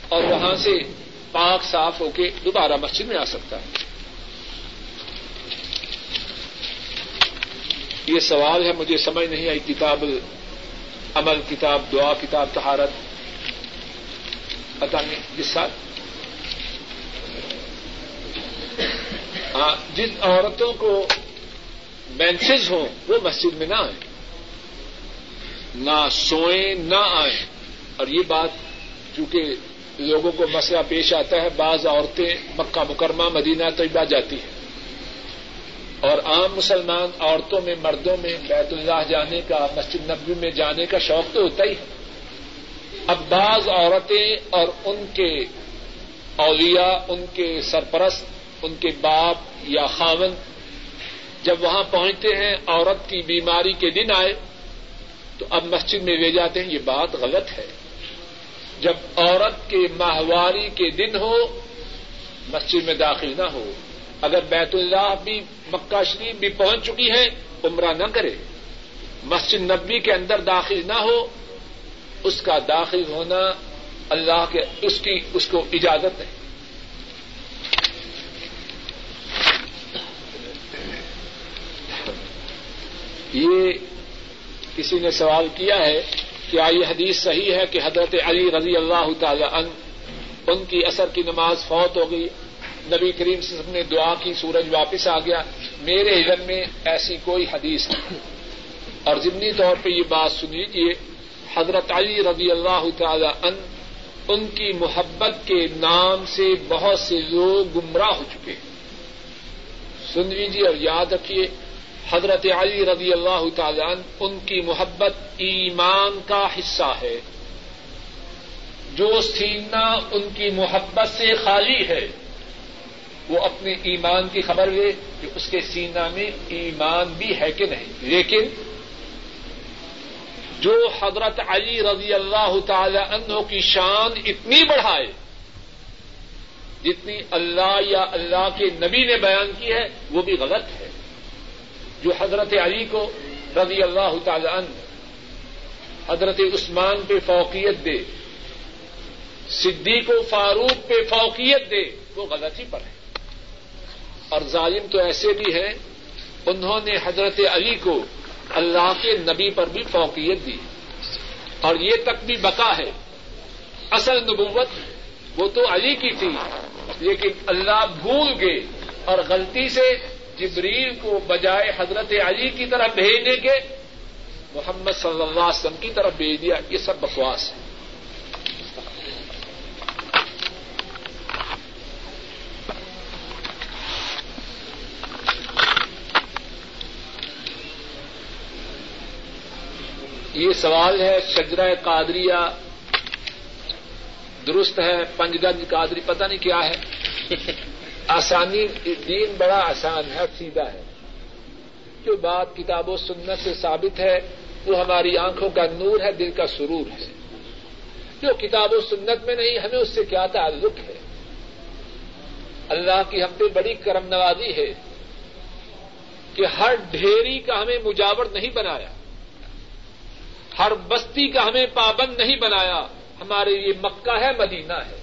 اور وہاں سے پاک صاف ہو کے دوبارہ مسجد میں آ سکتا ہے۔ یہ سوال ہے، مجھے سمجھ نہیں آئی۔ کتاب عمل کتاب دعا، کتاب تہارت پتا نہیں جس سال؟ ہاں، جن عورتوں کو مینسز ہوں، وہ مسجد میں نہ آئیں۔ نہ سوئیں، نہ آئیں۔ اور یہ بات چونکہ لوگوں کو مسئلہ پیش آتا ہے، بعض عورتیں مکہ مکرمہ، مدینہ طیبہ جاتی ہیں۔ اور عام مسلمان عورتوں میں، مردوں میں بیت اللہ جانے کا، مسجد نبی میں جانے کا شوق تو ہوتا ہی ہے۔ اب بعض عورتیں اور ان کے اولیاء، ان کے سرپرست، ان کے باپ یا خاون جب وہاں پہنچتے ہیں، عورت کی بیماری کے دن آئے تو اب مسجد میں لے جاتے ہیں، یہ بات غلط ہے۔ جب عورت کے ماہواری کے دن ہو، مسجد میں داخل نہ ہو، اگر بیت اللہ بھی، مکہ شریف بھی پہنچ چکی ہے، عمرہ نہ کرے، مسجد نبی کے اندر داخل نہ ہو، اس کا داخل ہونا اللہ کے، اس کی، اس کو اجازت ہے۔ یہ کسی نے سوال کیا ہے کیا یہ حدیث صحیح ہے کہ حضرت علی رضی اللہ تعالی ان ان کی اثر کی نماز فوت ہو گئی؟ نبی کریم سے نے دعا کی، سورج واپس آ گیا۔ میرے علم میں ایسی کوئی حدیث نہیں۔ اور ضمنی طور پہ یہ بات سن لیجیے حضرت علی رضی اللہ تعالی ان ان کی محبت کے نام سے بہت سے لوگ گمراہ ہو چکے سن لیجیے اور یاد رکھیے حضرت علی رضی اللہ تعالی ان کی محبت ایمان کا حصہ ہے۔ جو سینہ ان کی محبت سے خالی ہے، وہ اپنے ایمان کی خبر لے کہ اس کے سینہ میں ایمان بھی ہے کہ نہیں۔ لیکن جو حضرت علی رضی اللہ تعالی عنہ کی شان اتنی بڑھائے، جتنی اللہ یا اللہ کے نبی نے بیان کی ہے، وہ بھی غلط ہے۔ جو حضرت علی کو رضی اللہ تعالی عنہ حضرت عثمان پہ فوقیت دے، صدیق و فاروق پہ فوقیت دے، وہ غلطی پر ہے۔ اور ظالم تو ایسے بھی ہیں، انہوں نے حضرت علی کو اللہ کے نبی پر بھی فوقیت دی۔ اور یہ تک بھی بقا ہے۔ اصل نبوت وہ تو علی کی تھی، لیکن اللہ بھول گئے اور غلطی سے جبریل کو بجائے حضرت علی کی طرف بھیجنے کے محمد صلی اللہ علیہ وسلم کی طرف بھیج دیا، یہ سب بکواس ہے۔ یہ سوال ہے، شجرہ قادریہ درست ہے پنج گنج قادری پتہ نہیں کیا ہے۔ [LAUGHS] آسانی، دین بڑا آسان ہے، سیدھا ہے۔ جو بات کتاب و سنت سے ثابت ہے، وہ ہماری آنکھوں کا نور ہے، دل کا سرور ہے۔ جو کتاب و سنت میں نہیں، ہمیں اس سے کیا تعلق ہے؟ اللہ کی ہم پہ بڑی کرم نوازی ہے کہ ہر ڈھیری کا ہمیں مجاور نہیں بنایا۔ ہر بستی کا ہمیں پابند نہیں بنایا۔ ہمارے یہ مکہ ہے، مدینہ ہے۔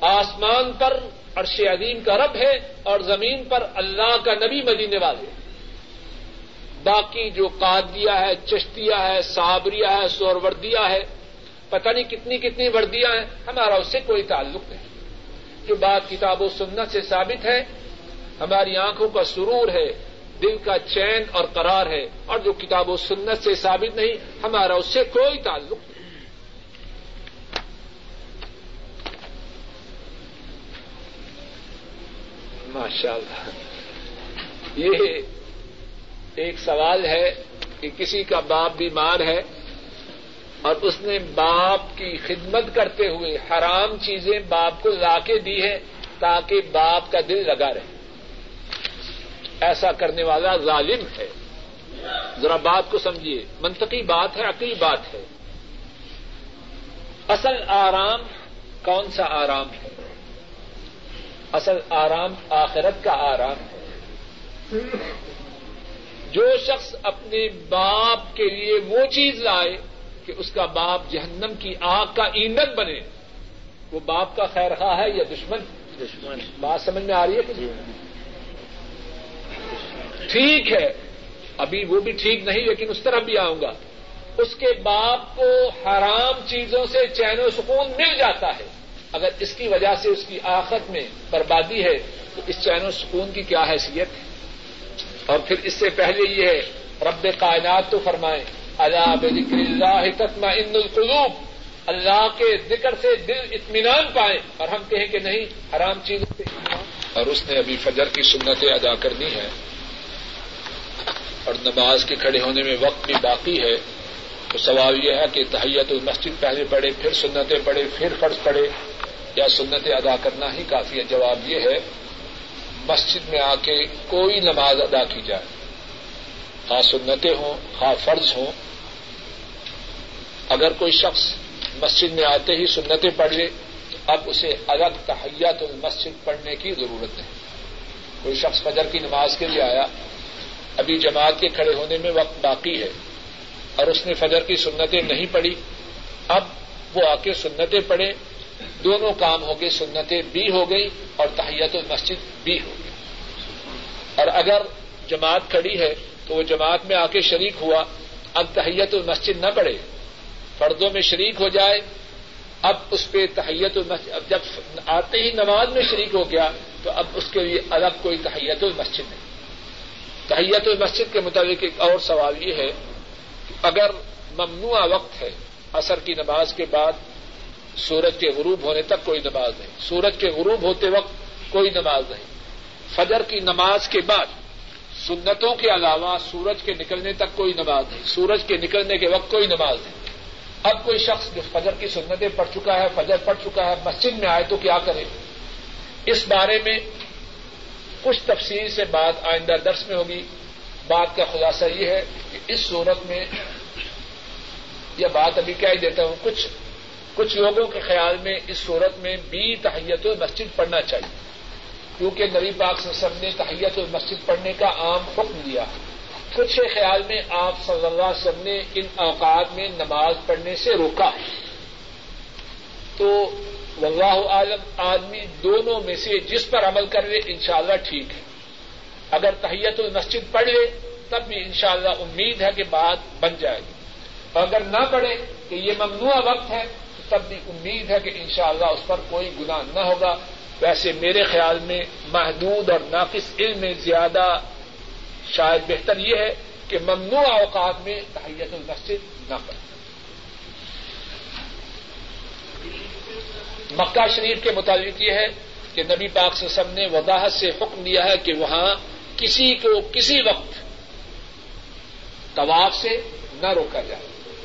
آسمان پر عرش عظیم کا رب ہے اور زمین پر اللہ کا نبی مدینے والے باقی جو قادیا ہے چشتیا ہے صابریا ہے سوروردیا ہے، پتہ نہیں کتنی کتنی وردیاں ہیں، ہمارا اس سے کوئی تعلق نہیں۔ جو بات کتاب و سنت سے ثابت ہے، ہماری آنکھوں کا سرور ہے، دل کا چین اور قرار ہے، اور جو کتاب و سنت سے ثابت نہیں، ہمارا اس سے کوئی تعلق نہیں۔ ماشاء اللہ یہ ایک سوال ہے کہ کسی کا باپ بیمار ہے اور اس نے باپ کی خدمت کرتے ہوئے حرام چیزیں باپ کو لا کے دی ہے تاکہ باپ کا دل لگا رہے۔ ایسا کرنے والا ظالم ہے۔ ذرا بات کو سمجھیے۔ منطقی بات ہے، عقلی بات ہے۔ اصل آرام کون سا آرام ہے؟ اصل آرام آخرت کا آرام ہے۔ جو شخص اپنے باپ کے لیے وہ چیز لائے کہ اس کا باپ جہنم کی آگ کا ایندھن بنے وہ باپ کا خیر خواہ ہے یا دشمن؟ دشمن۔ بات سمجھ میں آ رہی ہے کہ؟ ٹھیک ہے۔ ابھی وہ بھی ٹھیک نہیں لیکن اس طرح بھی آؤں گا۔ اس کے باپ کو حرام چیزوں سے چین و سکون مل جاتا ہے۔ اگر اس کی وجہ سے اس کی آخت میں بربادی ہے، تو اس چین و سکون کی کیا حیثیت ہے؟ اور پھر اس سے پہلے یہ ہے، رب کائنات تو فرمائیں اللہ بکر اللہ تتما ان القلوب۔ اللہ کے ذکر سے دل اطمینان پائیں۔ اور ہم کہیں کہ نہیں، حرام چیزوں سے اور اس نے ابھی فجر کی سنتیں ادا کرنی ہے اور نماز کے کھڑے ہونے میں وقت بھی باقی ہے۔ تو سوال یہ ہے کہ تحیت المسجد پہلے پڑھے، پھر سنتیں پڑھے، پھر فرض پڑھے، یا سنتیں ادا کرنا ہی کافی ہے؟ جواب یہ ہے، مسجد میں آ کے کوئی نماز ادا کی جائے۔ خاص سنتیں ہوں، خاص فرض ہوں۔ اگر کوئی شخص مسجد میں آتے ہی سنتیں پڑھ لے، اب اسے الگ تحیت المسجد پڑھنے کی ضرورت ہے۔ کوئی شخص فجر کی نماز کے لیے آیا، ابھی جماعت کے کھڑے ہونے میں وقت باقی ہے۔ اور اس نے فجر کی سنتیں نہیں پڑھی۔ اب وہ آ کے سنتیں پڑھے۔ دونوں کام ہو گئے سنتیں بھی ہو گئی اور تحیت المسجد بھی ہو گئی۔ اور اگر جماعت کھڑی ہے تو وہ جماعت میں آ کے شریک ہوا۔ اب تحیت المسجد نہ پڑے فردوں میں شریک ہو جائے۔ اب اس پہ تحیت المسجد اب جب آتے ہی نماز میں شریک ہو گیا تو اب اس کے لیے الگ کوئی تحیت المسجد نہیں۔ تحیت مسجد کے مطابق ایک اور سوال یہ ہے اگر ممنوع وقت ہے اثر کی نماز کے بعد سورج کے غروب ہونے تک کوئی نماز نہیں۔ سورج کے غروب ہوتے وقت کوئی نماز نہیں۔ فجر کی نماز کے بعد سنتوں کے علاوہ سورج کے نکلنے تک کوئی نماز نہیں۔ سورج کے نکلنے کے وقت کوئی نماز نہیں۔ اب کوئی شخص جو فجر کی سنتیں پڑھ چکا ہے، فجر پڑھ چکا ہے، مسجد میں آئے تو کیا کرے؟ اس بارے میں کچھ تفصیل سے بات آئندہ درس میں ہوگی۔ بات کا خلاصہ یہ ہے کہ اس صورت میں یہ بات ابھی کیا ہی دیتا ہوں، کچھ کچھ لوگوں کے خیال میں اس صورت میں بھی تحیت المسجد پڑھنا چاہیے۔ کیونکہ نبی پاک وسلم نے تحیت المسجد پڑھنے کا عام حکم دیا۔ کچھ کے خیال میں آپ صلی اللہ علیہ وسلم نے ان اوقات میں نماز پڑھنے سے روکا۔ تو واللہ عالم، آدمی دونوں میں سے جس پر عمل کر لے انشاءاللہ ٹھیک ہے۔ اگر تحیت المسجد پڑھ لے تب بھی انشاءاللہ امید ہے کہ بات بن جائے گی۔ اور اگر نہ پڑھے کہ یہ ممنوع وقت ہے، تو تب بھی امید ہے کہ انشاءاللہ اس پر کوئی گناہ نہ ہوگا۔ ویسے میرے خیال میں محدود اور ناقص علم میں زیادہ شاید بہتر یہ ہے کہ ممنوع اوقات میں تحیت المسجد نہ پڑے مکہ شریف کے متعلق یہ ہے کہ نبی پاک سسم نے وضاحت سے حکم دیا ہے کہ وہاں کسی کو کسی وقت طواف سے نہ روکا جائے۔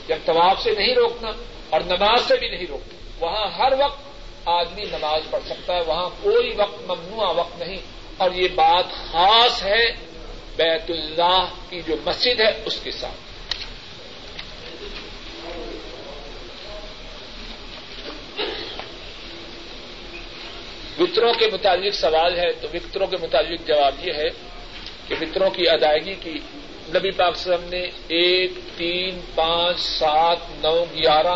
جب طواف سے نہیں روکنا اور نماز سے بھی نہیں روکنا، وہاں ہر وقت آدمی نماز پڑھ سکتا ہے، وہاں کوئی وقت ممنوع وقت نہیں۔ اور یہ بات خاص ہے بیت اللہ کی جو مسجد ہے، اس کے ساتھ۔ وطروں کے متعلق سوال ہے تو وطروں کے متعلق جواب یہ ہے کہ وطروں کی ادائیگی کی۔ نبی پاک وسلم نے ایک، تین، پانچ، سات، نو، گیارہ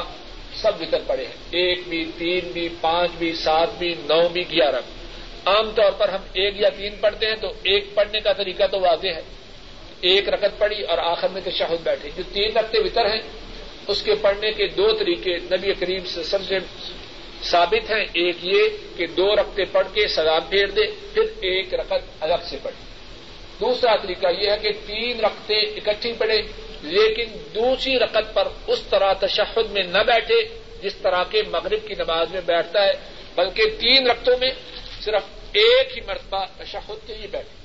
سب وطر پڑے ہیں۔ ایک بھی، تین بھی، پانچ بھی، سات بھی، نو بھی، گیارہ عام طور پر ہم ایک یا تین پڑھتے ہیں تو ایک پڑھنے کا طریقہ تو واضح ہے۔ ایک رکت پڑی اور آخر میں تشہد بیٹھے جو تین رکھتے وطر ہیں، اس کے پڑھنے کے دو طریقے نبی کریم سے سب سے ثابت ہیں۔ ایک یہ کہ دو رقطے پڑھ کے سلام پھیر دے، پھر ایک رقط الگ سے پڑھے دوسرا طریقہ یہ ہے کہ تین رقطے اکٹھی پڑے لیکن دوسری رقط پر اس طرح تشہد میں نہ بیٹھے جس طرح کے مغرب کی نماز میں بیٹھتا ہے، بلکہ تین رقطوں میں صرف ایک ہی مرتبہ تشہد کے لیے بیٹھے۔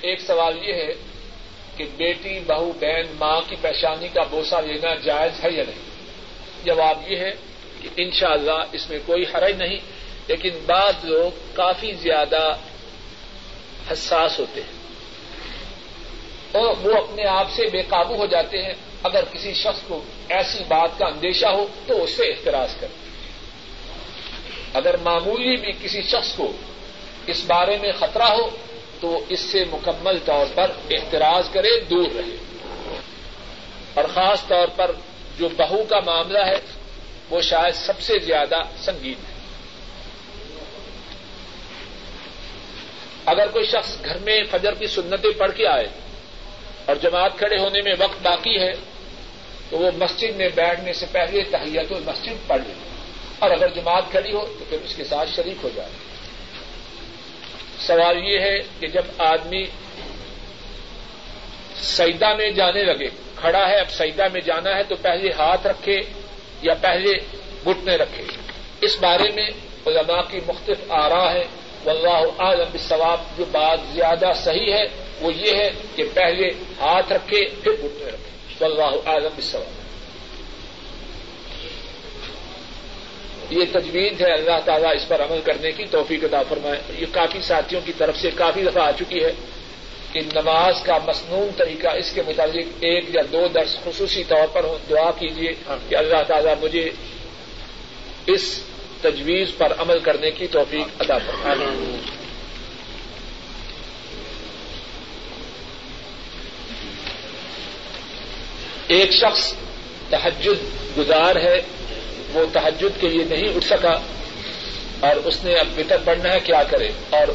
ایک سوال یہ ہے کہ بیٹی، بہو، بہن، ماں کی پریشانی کا بوسا لینا جائز ہے یا نہیں؟ جواب یہ ہے کہ انشاءاللہ اس میں کوئی حرج نہیں، لیکن بعض لوگ کافی زیادہ حساس ہوتے ہیں۔ اور وہ اپنے آپ سے بے قابو ہو جاتے ہیں۔ اگر کسی شخص کو ایسی بات کا اندیشہ ہو تو اس سے احتراج کرے اگر معمولی بھی کسی شخص کو اس بارے میں خطرہ ہو تو اس سے مکمل طور پر احتراج کرے، دور رہے۔ اور خاص طور پر جو بہو کا معاملہ ہے، وہ شاید سب سے زیادہ سنگین ہے۔ اگر کوئی شخص گھر میں فجر کی سنتیں پڑھ کے آئے اور جماعت کھڑے ہونے میں وقت باقی ہے، تو وہ مسجد میں بیٹھنے سے پہلے تحیت و مسجد پڑھ لے۔ اور اگر جماعت کھڑی ہو، تو پھر اس کے ساتھ شریک ہو جائے۔ سوال یہ ہے کہ جب آدمی سیدا میں جانے لگے، کھڑا ہے، اب سیدا میں جانا ہے، تو پہلے ہاتھ رکھے یا پہلے گٹنے رکھے؟ اس بارے میں علماء کی مختلف آرا ہے واللہ عالم بالثواب جو بات زیادہ صحیح ہے، وہ یہ ہے کہ پہلے ہاتھ رکھے، پھر گٹنے رکھے۔ واللہ عالم بالثواب یہ تجویز ہے اللہ تعالیٰ اس پر عمل کرنے کی، توفیق عطا فرمائے۔ یہ کافی ساتھیوں کی طرف سے کافی دفعہ آ چکی ہے کہ نماز کا مصنون طریقہ اس کے متعلق ایک یا دو درس خصوصی طور پر دعا کیجیے کہ اللہ تعالیٰ مجھے اس تجویز پر عمل کرنے کی توفیق ادا فرمائے۔ ایک شخص تحجد گزار ہے وہ تحجد کے لیے نہیں اٹھ سکا اور اس نے اب بتر پڑھنا ہے کیا کرے؟ اور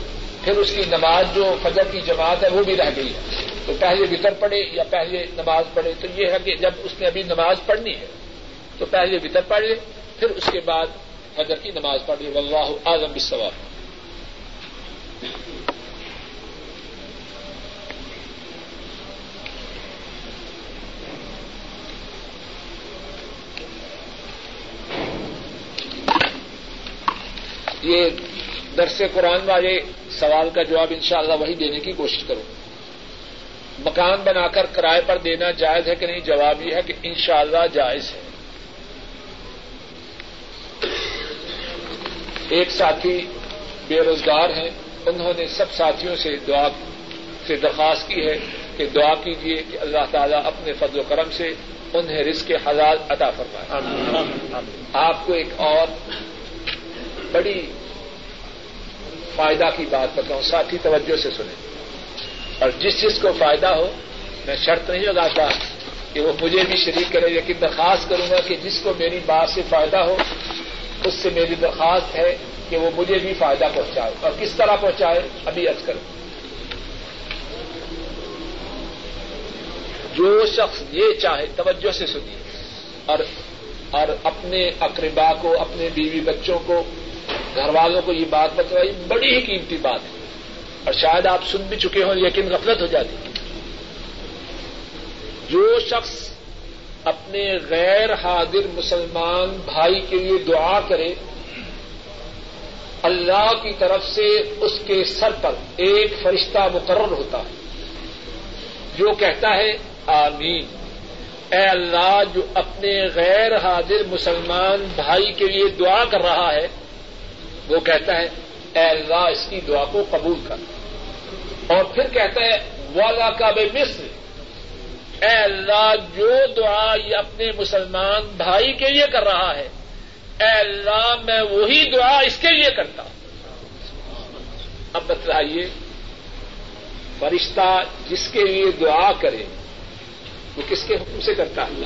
پھر اس کی نماز جو فجر کی جماعت ہے وہ بھی رہ گئی ہے۔ تو پہلے بتر پڑھے یا پہلے نماز پڑھے؟ تو یہ ہے کہ جب اس نے ابھی نماز پڑھنی ہے تو پہلے بتر پڑھ لے پھر اس کے بعد فجر کی نماز پڑھ لے واللہ اعظم بالثواب یہ درس قرآن والے سوال کا جواب انشاءاللہ وہی دینے کی کوشش کروں۔ مکان بنا کر کرائے پر دینا جائز ہے کہ نہیں؟ جواب یہ ہے کہ انشاءاللہ جائز ہے۔ ایک ساتھی بے روزگار ہیں انہوں نے سب ساتھیوں سے دعا سے درخواست کی ہے کہ دعا کیجیے کہ اللہ تعالیٰ اپنے فضل و کرم سے انہیں رزق حلال عطا فرمائے۔ آپ کو ایک اور بڑی فائدہ کی بات بتاؤں ساتھی توجہ سے سنیں۔ اور جس جس کو فائدہ ہو میں شرط نہیں لگاتا کہ وہ مجھے بھی شریک کرے لیکن درخواست کروں گا کہ جس کو میری بات سے فائدہ ہو اس سے میری درخواست ہے کہ وہ مجھے بھی فائدہ پہنچائے اور کس طرح پہنچائے ابھی ارض کروں۔ جو شخص یہ چاہے، توجہ سے سنیے۔ اور اور اپنے اقربا کو، اپنے بیوی بچوں کو، گھر والوں کو یہ بات بتائی بڑی ہی قیمتی بات ہے۔ اور شاید آپ سن بھی چکے ہوں لیکن غفلت ہو جاتی۔ جو شخص اپنے غیر حاضر مسلمان بھائی کے لیے دعا کرے، اللہ کی طرف سے اس کے سر پر ایک فرشتہ مقرر ہوتا ہے جو کہتا ہے، آمین۔ اے اللہ، جو اپنے غیر حاضر مسلمان بھائی کے لیے دعا کر رہا ہے، وہ کہتا ہے، اے اللہ، اس کی دعا کو قبول کر۔ اور پھر کہتا ہے، والا کا بے مصر اے اللہ، جو دعا یہ اپنے مسلمان بھائی کے لیے کر رہا ہے، اے اللہ، میں وہی دعا اس کے لیے کرتا ہوں۔ اب بتلائیے، فرشتہ جس کے لیے دعا کرے، وہ کس کے حکم سے کرتا ہے؟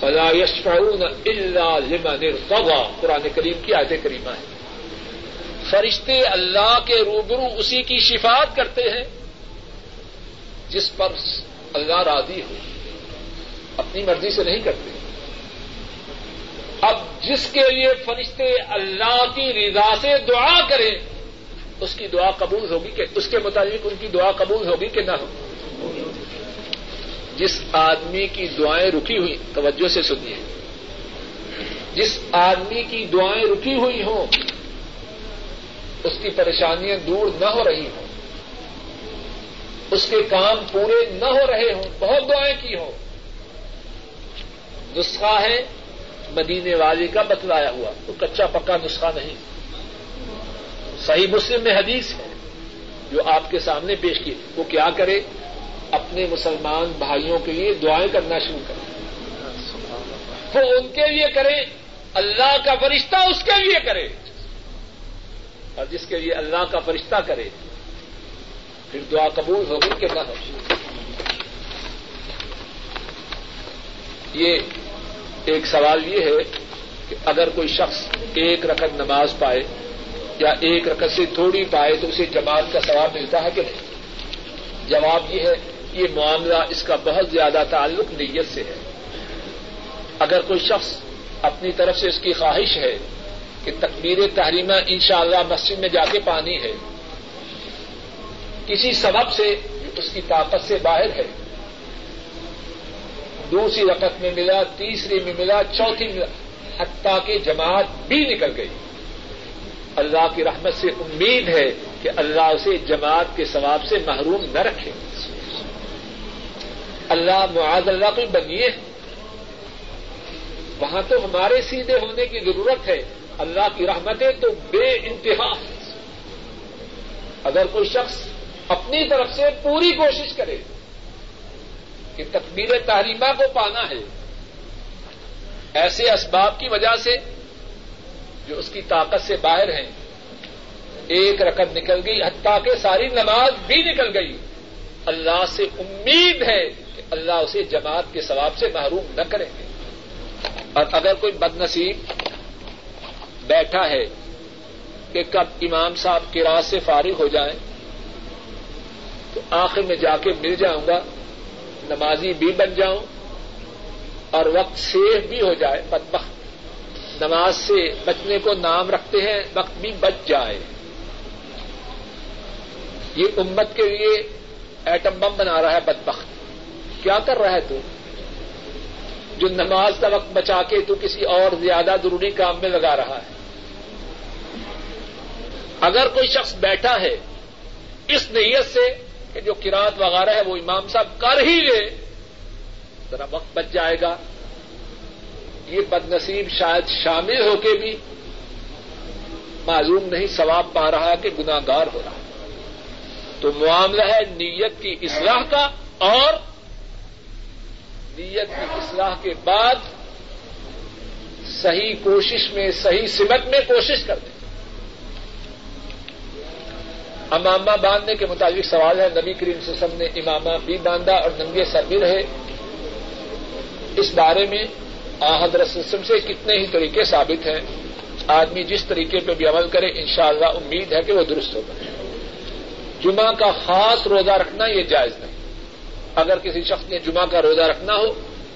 فلا یشفعون الا لمن ارتضى قرآن کریم کی آیت کریمہ ہے فرشتے اللہ کے روبرو اسی کی شفاعت کرتے ہیں، جس پر اللہ راضی ہو، اپنی مرضی سے نہیں کرتے۔ اب جس کے لیے فرشتے اللہ کی رضا سے دعا کریں، اس کی دعا قبول ہوگی کہ، اس کے مطابق ان کی دعا قبول ہوگی کہ نہ ہو۔ جس آدمی کی دعائیں رکی ہوئی، توجہ سے سنیے۔ جس آدمی کی دعائیں رکی ہوئی ہوں، اس کی پریشانیاں دور نہ ہو رہی ہوں۔ اس کے کام پورے نہ ہو رہے ہوں، بہت دعائیں کی ہوں۔ نسخہ ہے مدینے والی کا بتلایا ہوا، تو کچا پکا نسخہ نہیں۔ صحیح مسلم میں حدیث ہے، جو آپ کے سامنے پیش کی۔ وہ کیا کرے؟ اپنے مسلمان بھائیوں کے لیے دعائیں کرنا شروع کرے۔ وہ ان کے لیے کرے، اللہ کا فرشتہ اس کے لیے کرے۔ اور جس کے لیے اللہ کا فرشتہ کرے پھر دعا قبول ہوگی کہ نہ ہو۔ یہ ایک سوال یہ ہے کہ اگر کوئی شخص ایک رقط نماز پائے یا ایک رقط سے تھوڑی پائے تو اسے جماعت کا ثواب ملتا ہے کہ نہیں؟ جواب یہ ہے، یہ معاملہ اس کا بہت زیادہ تعلق نیت سے ہے۔ اگر کوئی شخص اپنی طرف سے اس کی خواہش ہے کہ تکبیر تحریمہ ان شاء اللہ مسجد میں جا کے پانی ہے کسی سبب سے اس کی طاقت سے باہر ہے۔ دوسری رقط میں ملا، تیسری میں ملا، چوتھی ملا، حتیٰ کہ جماعت بھی نکل گئی۔ اللہ کی رحمت سے امید ہے کہ اللہ اسے جماعت کے ثواب سے محروم نہ رکھے۔ اللہ معاذ اللہ کوئی بنیے۔ وہاں تو ہمارے سیدھے ہونے کی ضرورت ہے۔ اللہ کی رحمتیں تو بے انتہا۔ اگر کوئی شخص اپنی طرف سے پوری کوشش کرے کہ تکبیر تحریمہ کو پانا ہے۔ ایسے اسباب کی وجہ سے جو اس کی طاقت سے باہر ہیں، ایک رقم نکل گئی، حتیٰ کہ ساری نماز بھی نکل گئی۔ اللہ سے امید ہے کہ اللہ اسے جماعت کے ثواب سے محروم نہ کریں گے اور اگر کوئی بد نصیب بیٹھا ہے کہ کب امام صاحب کی راہ سے فارغ ہو جائیں تو آخر میں جا کے مل جاؤں گا، نمازی بھی بن جاؤں اور وقت سیف بھی ہو جائے، بدبخت۔ نماز سے بچنے کو نام رکھتے ہیں، وقت بھی بچ جائے۔ یہ امت کے لیے ایٹم بم بنا رہا ہے بدبخت۔ کیا کر رہا ہے تو؟ جو نماز کا وقت بچا کے تو کسی اور زیادہ ضروری کام میں لگا رہا ہے۔ اگر کوئی شخص بیٹھا ہے، اس نیت سے کہ جو کراط وغیرہ ہے وہ امام صاحب کر ہی لے، ذرا وقت بچ جائے گا۔ یہ بد نصیب شاید شامل ہو کے بھی معلوم نہیں، ثواب پا رہا کہ گناگار ہو رہا۔ تو معاملہ ہے نیت کی اصلاح کا اور نیت کی اصلاح کے بعد صحیح کوشش میں، صحیح سمت میں کوشش کر دیں امامہ باندھنے کے مطابق سوال ہے، نبی کریم سسم نے امامہ بھی باندھا اور ننگے سر بھی رہے۔ اس بارے میں حضرت سسم سے کتنے ہی طریقے ثابت ہیں۔ آدمی جس طریقے پہ بھی عمل کرے، انشاءاللہ امید ہے کہ وہ درست ہوگا۔ جمعہ کا خاص روزہ رکھنا یہ جائز نہیں۔ اگر کسی شخص نے جمعہ کا روزہ رکھنا ہو،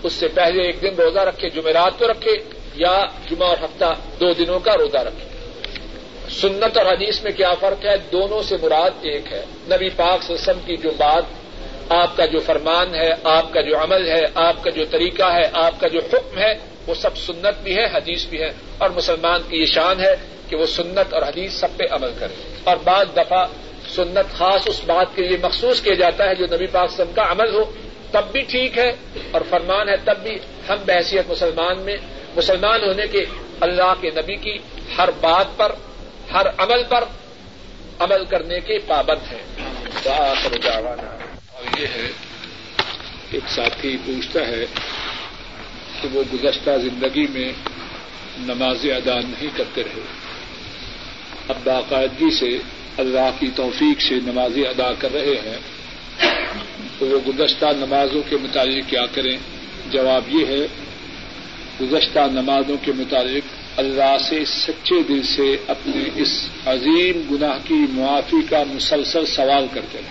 اس سے پہلے ایک دن روزہ رکھے، جمعرات کو رکھے، یا جمعہ اور ہفتہ دو دنوں کا روزہ رکھے۔ سنت اور حدیث میں کیا فرق ہے؟ دونوں سے مراد ایک ہے۔ نبی پاک سسم کی جو بات، آپ کا جو فرمان ہے، آپ کا جو عمل ہے، آپ کا جو طریقہ ہے، آپ کا جو حکم ہے، وہ سب سنت بھی ہے، حدیث بھی ہے۔ اور مسلمان کی یہ شان ہے کہ وہ سنت اور حدیث سب پہ عمل کرے۔ اور بعض دفعہ سنت خاص اس بات کے لیے مخصوص کیا جاتا ہے جو نبی پاک سم کا عمل ہو، تب بھی ٹھیک ہے۔ اور فرمان ہے، تب بھی ہم بحثیت مسلمان میں، مسلمان ہونے کے اللہ کے نبی کی ہر بات پر ہر عمل پر عمل کرنے کے پابند ہیں۔ اور یہ ہے، ایک ساتھی پوچھتا ہے کہ وہ گزشتہ زندگی میں نماز ادا نہیں کرتے رہے۔ اب باقاعدگی سے اللہ کی توفیق سے نمازیں ادا کر رہے ہیں۔ تو وہ گزشتہ نمازوں کے متعلق کیا کریں؟ جواب یہ ہے، گزشتہ نمازوں کے متعلق اللہ سے سچے دل سے اپنے اس عظیم گناہ کی معافی کا مسلسل سوال کرتے رہے۔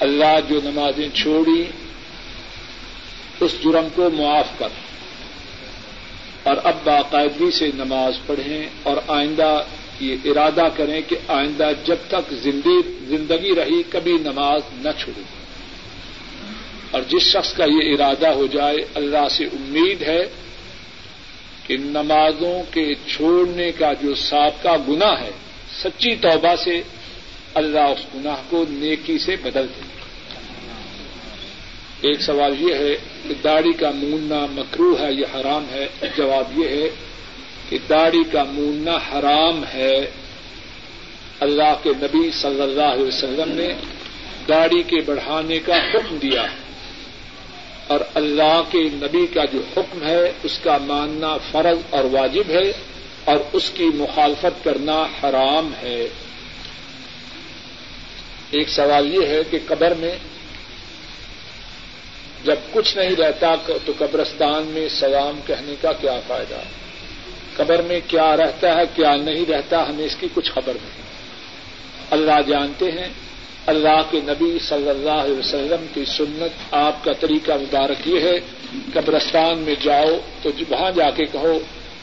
اللہ جو نمازیں چھوڑی، اس جرم کو معاف کر۔ اور اب باقاعدگی سے نماز پڑھیں اور آئندہ یہ ارادہ کریں کہ آئندہ جب تک زندگی رہی کبھی نماز نہ چھوڑے اور جس شخص کا یہ ارادہ ہو جائے، اللہ سے امید ہے کہ نمازوں کے چھوڑنے کا جو سابقہ گنا ہے، سچی توبہ سے اللہ اس گناہ کو نیکی سے بدل دے۔ ایک سوال یہ ہے کہ داڑھی کا موننا مکرو ہے یہ حرام ہے؟ جواب یہ ہے کہ داڑھی کا موننا حرام ہے۔ اللہ کے نبی صلی اللہ علیہ وسلم نے داڑھی کے بڑھانے کا حکم دیا۔ ہے اور اللہ کے نبی کا جو حکم ہے، اس کا ماننا فرض اور واجب ہے اور اس کی مخالفت کرنا حرام ہے۔ ایک سوال یہ ہے کہ قبر میں جب کچھ نہیں رہتا تو قبرستان میں سلام کہنے کا کیا فائدہ؟ قبر میں کیا رہتا ہے، کیا نہیں رہتا، ہمیں اس کی کچھ خبر نہیں۔ اللہ جانتے ہیں اللہ کے نبی صلی اللہ علیہ وسلم کی سنت آپ کا طریقہ مبارک یہ ہے، قبرستان میں جاؤ تو وہاں جا کے کہو،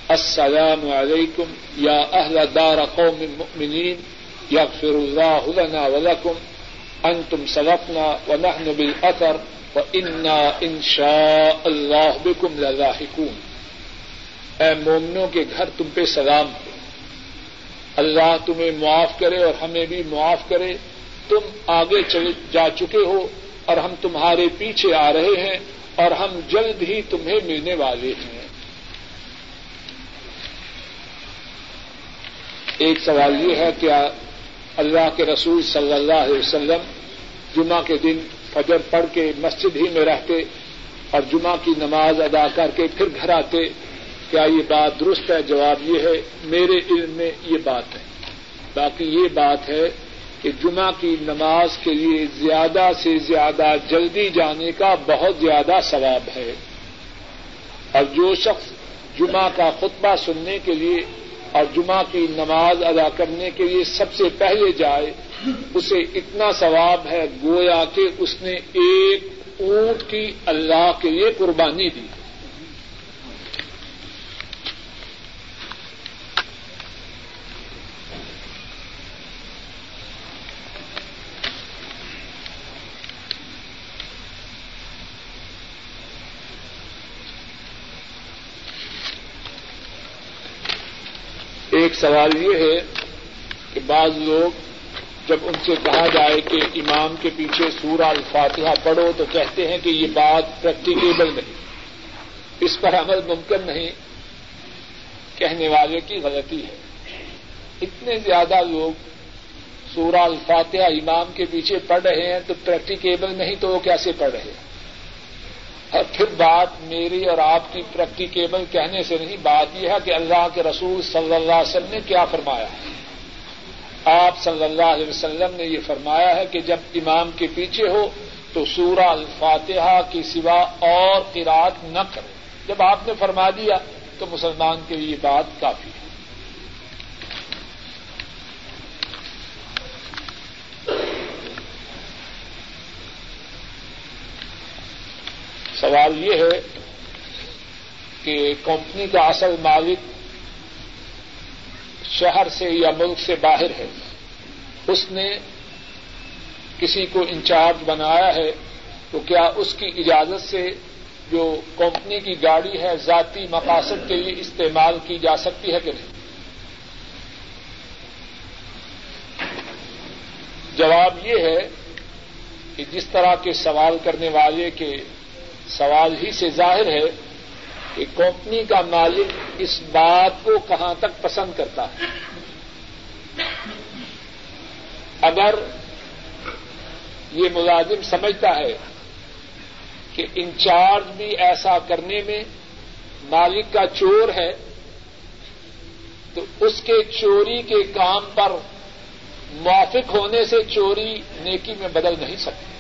السلام علیکم یا اہل دار قوم مؤمنین یا فر اللہ لنا ولکم، انتم سلفنا ونحن بالاثر وانا ان شاء اللہ بكم للاحقون اے مومنوں کے گھر تم پہ سلام۔ ہو اللہ تمہیں معاف کرے اور ہمیں بھی معاف کرے۔ تم آگے جا چکے ہو اور ہم تمہارے پیچھے آ رہے ہیں اور ہم جلد ہی تمہیں ملنے والے ہیں۔ ایک سوال یہ ہے کہ اللہ کے رسول صلی اللہ علیہ وسلم جمعہ کے دن فجر پڑھ کے مسجد ہی میں رہتے اور جمعہ کی نماز ادا کر کے پھر گھر آتے؟ کیا یہ بات درست ہے؟ جواب یہ ہے، میرے علم میں یہ بات ہے۔ باقی یہ بات ہے کہ جمعہ کی نماز کے لیے زیادہ سے زیادہ جلدی جانے کا بہت زیادہ ثواب ہے۔ اور جو شخص جمعہ کا خطبہ سننے کے لیے اور جمعہ کی نماز ادا کرنے کے لیے سب سے پہلے جائے، اسے اتنا ثواب ہے گویا کہ اس نے ایک اونٹ کی اللہ کے لیے قربانی دی ایک سوال یہ ہے کہ بعض لوگ جب ان سے کہا جائے کہ امام کے پیچھے سورہ الفاتحہ پڑھو تو کہتے ہیں کہ یہ بات پریکٹیکیبل نہیں۔ اس پر عمل ممکن نہیں۔ کہنے والے کی غلطی ہے۔ اتنے زیادہ لوگ سورہ الفاتحہ امام کے پیچھے پڑھ رہے ہیں تو پریکٹیکیبل نہیں تو وہ کیسے پڑھ رہے ہیں؟ اور پھر بات میری اور آپ کی پریکٹیکیبل کہنے سے نہیں، بات یہ ہے کہ اللہ کے رسول صلی اللہ علیہ وسلم نے کیا فرمایا ہے؟ آپ صلی اللہ علیہ وسلم نے یہ فرمایا ہے کہ جب امام کے پیچھے ہو تو سورہ الفاتحہ کی سوا اور قرات نہ کرے جب آپ نے فرما دیا تو مسلمان کے لیے بات کافی ہے۔ سوال یہ ہے کہ کمپنی کا اصل مالک شہر سے یا ملک سے باہر ہے۔ اس نے کسی کو انچارج بنایا ہے تو کیا اس کی اجازت سے جو کمپنی کی گاڑی ہے ذاتی مقاصد کے لیے استعمال کی جا سکتی ہے کہ نہیں؟ جواب یہ ہے کہ جس طرح کے سوال کرنے والے کے سوال ہی سے ظاہر ہے کہ کمپنی کا مالک اس بات کو کہاں تک پسند کرتا ہے؟ اگر یہ ملازم سمجھتا ہے کہ انچارج بھی ایسا کرنے میں مالک کا چور ہے، تو اس کے چوری کے کام پر موافق ہونے سے چوری نیکی میں بدل نہیں سکتی۔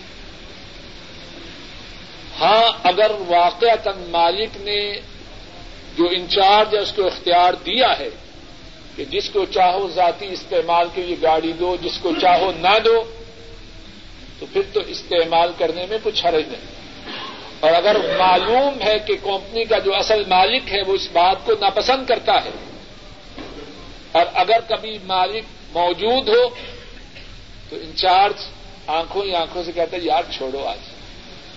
ہاں اگر واقع مالک نے جو انچارج ہے، اس کو اختیار دیا ہے کہ جس کو چاہو ذاتی استعمال کے لیے گاڑی دو، جس کو چاہو نہ دو، تو پھر تو استعمال کرنے میں کچھ حرج نہیں۔ اور اگر معلوم ہے کہ کمپنی کا جو اصل مالک ہے، وہ اس بات کو ناپسند کرتا ہے، اور اگر کبھی مالک موجود ہو، تو انچارج آنکھوں ہی آنکھوں سے کہتے ہیں یار چھوڑو آج۔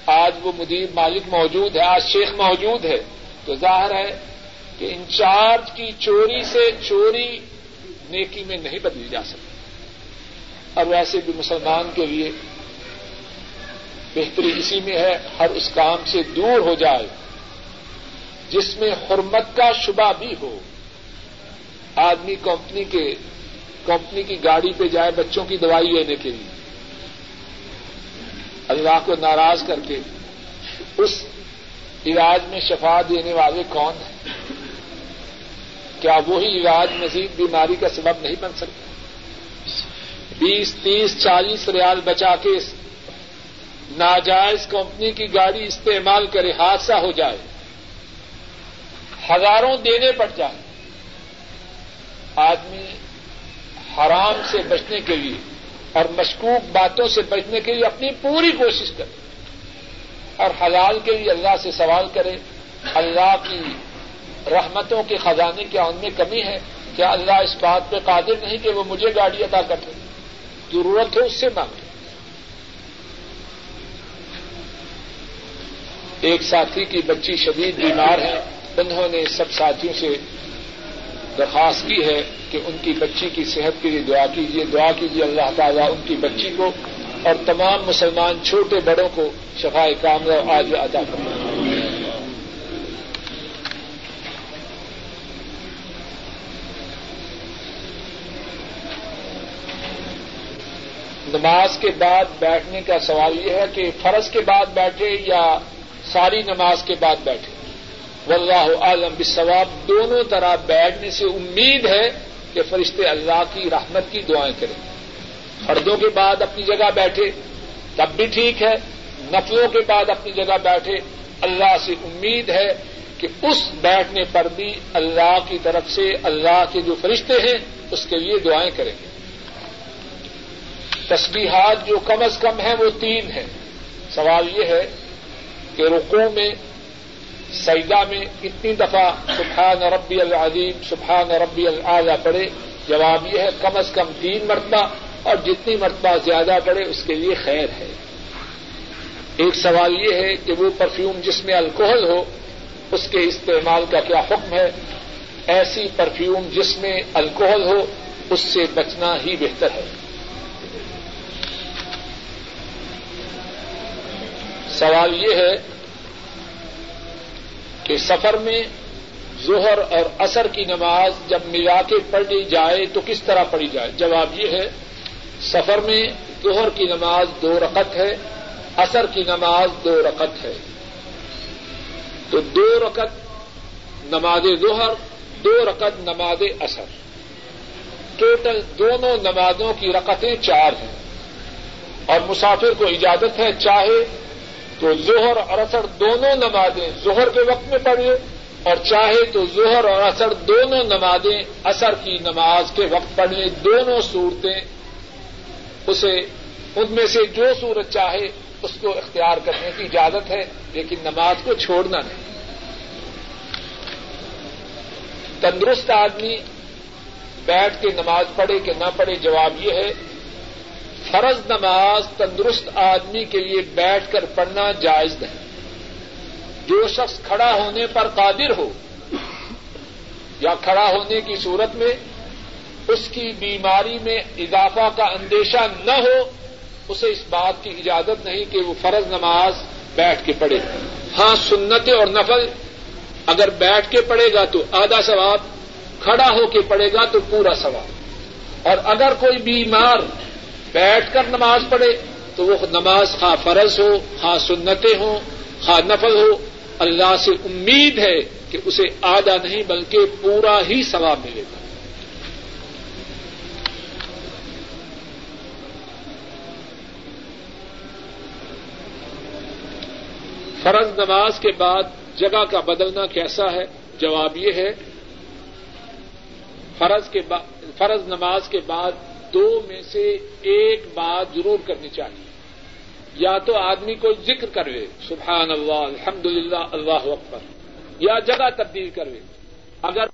آج وہ مدیر مالک موجود ہے، آج شیخ موجود ہے۔ تو ظاہر ہے کہ انچارج کی چوری سے چوری نیکی میں نہیں بدلی جا سکتی۔ اور ویسے بھی مسلمان کے لیے بہتری اسی میں ہے، ہر اس کام سے دور ہو جائے جس میں حرمت کا شبہ بھی ہو۔ آدمی کمپنی کے، کمپنی کی گاڑی پہ جائے بچوں کی دوائی لینے کے لیے۔ اللہ کو ناراض کر کے اس علاج میں شفا دینے والے کون ہیں؟ کیا وہی علاج مزید بیماری کا سبب نہیں بن سکتا؟ بیس، تیس، چالیس ریال بچا کے ناجائز کمپنی کی گاڑی استعمال کرے حادثہ ہو جائے، ہزاروں دینے پڑ جائے، آدمی حرام سے بچنے کے لیے اور مشکوک باتوں سے بچنے کے لیے اپنی پوری کوشش کرے اور حلال کے لیے اللہ سے سوال کرے اللہ کی رحمتوں کے خزانے کیا ان میں کمی ہے کیا اللہ اس بات پہ قادر نہیں کہ وہ مجھے گاڑی عطا کر دے؟ ضرورت ہے اس سے مانگے ایک ساتھی کی بچی شدید بیمار ہے، انہوں نے سب ساتھیوں سے درخواست کی ہے کہ ان کی بچی کی صحت کے لیے دعا کیجیے دعا کیجیے اللہ تعالیٰ ان کی بچی کو اور تمام مسلمان چھوٹے بڑوں کو شفا کام آج ادا کر نماز کے بعد بیٹھنے کا سوال یہ ہے کہ فرض کے بعد بیٹھے یا ساری نماز کے بعد بیٹھے؟ واللہ عالم بثواب دونوں طرح بیٹھنے سے امید ہے کہ فرشتے اللہ کی رحمت کی دعائیں کریں۔ فردوں کے بعد اپنی جگہ بیٹھے، تب بھی ٹھیک ہے۔ نفلوں کے بعد اپنی جگہ بیٹھے، اللہ سے امید ہے کہ اس بیٹھنے پر بھی اللہ کی طرف سے اللہ کے جو فرشتے ہیں، اس کے لیے دعائیں کریں گے۔ تسبیحات جو کم از کم ہیں، وہ تین ہیں۔ سوال یہ ہے کہ رقو میں سیدہ میں کتنی دفعہ سبحان ربی العظیم، سبحان ربی العضا پڑھے، جواب یہ ہے کم از کم تین مرتبہ اور جتنی مرتبہ زیادہ پڑے اس کے لیے خیر ہے۔ ایک سوال یہ ہے کہ وہ پرفیوم جس میں الکوہل ہو، اس کے استعمال کا کیا حکم ہے؟ ایسی پرفیوم جس میں الکوہل ہو، اس سے بچنا ہی بہتر ہے۔ سوال یہ ہے کہ سفر میں ظہر اور اثر کی نماز جب ملا کے پڑھی جائے تو کس طرح پڑھی جائے؟ جواب یہ ہے، سفر میں ظہر کی نماز دو رقط ہے اثر کی نماز دو رقط ہے۔ تو دو رقط نماز ظہر، دو رقط نماز اثر ٹوٹل دونوں نمازوں کی رقطیں چار ہیں۔ اور مسافر کو اجازت ہے، چاہے تو ظہر اور اثر دونوں نمازیں ظہر کے وقت میں پڑھے اور چاہے تو ظہر اور اثر دونوں نمازیں اثر کی نماز کے وقت پڑھیں دونوں صورتیں اسے، ان میں سے جو صورت چاہے اس کو اختیار کرنے کی اجازت ہے، لیکن نماز کو چھوڑنا نہیں۔ تندرست آدمی بیٹھ کے نماز پڑھے کہ نہ پڑھے جواب یہ ہے فرض نماز تندرست آدمی کے لیے بیٹھ کر پڑھنا جائز نہیں۔ جو شخص کھڑا ہونے پر قادر ہو یا کھڑا ہونے کی صورت میں اس کی بیماری میں اضافہ کا اندیشہ نہ ہو، اسے اس بات کی اجازت نہیں کہ وہ فرض نماز بیٹھ کے پڑھے۔ ہاں سنت اور نفل اگر بیٹھ کے پڑھے گا تو آدھا ثواب، کھڑا ہو کے پڑھے گا تو پورا ثواب۔ اور اگر کوئی بیمار بیٹھ کر نماز پڑھے تو وہ نماز خواہ فرض ہو، خواہ سنتیں ہوں، خواہ نفل ہو، اللہ سے امید ہے کہ اسے آدھا نہیں بلکہ پورا ہی ثواب ملے گا۔ فرض نماز کے بعد جگہ کا بدلنا کیسا ہے؟ جواب یہ ہے، فرض کے فرض نماز کے بعد دو میں سے ایک بات ضرور کرنی چاہیے۔ یا تو آدمی کو ذکر کروے، سبحان اللہ الحمد للہ اللہ اکبر، یا جگہ تبدیل کروے۔ اگر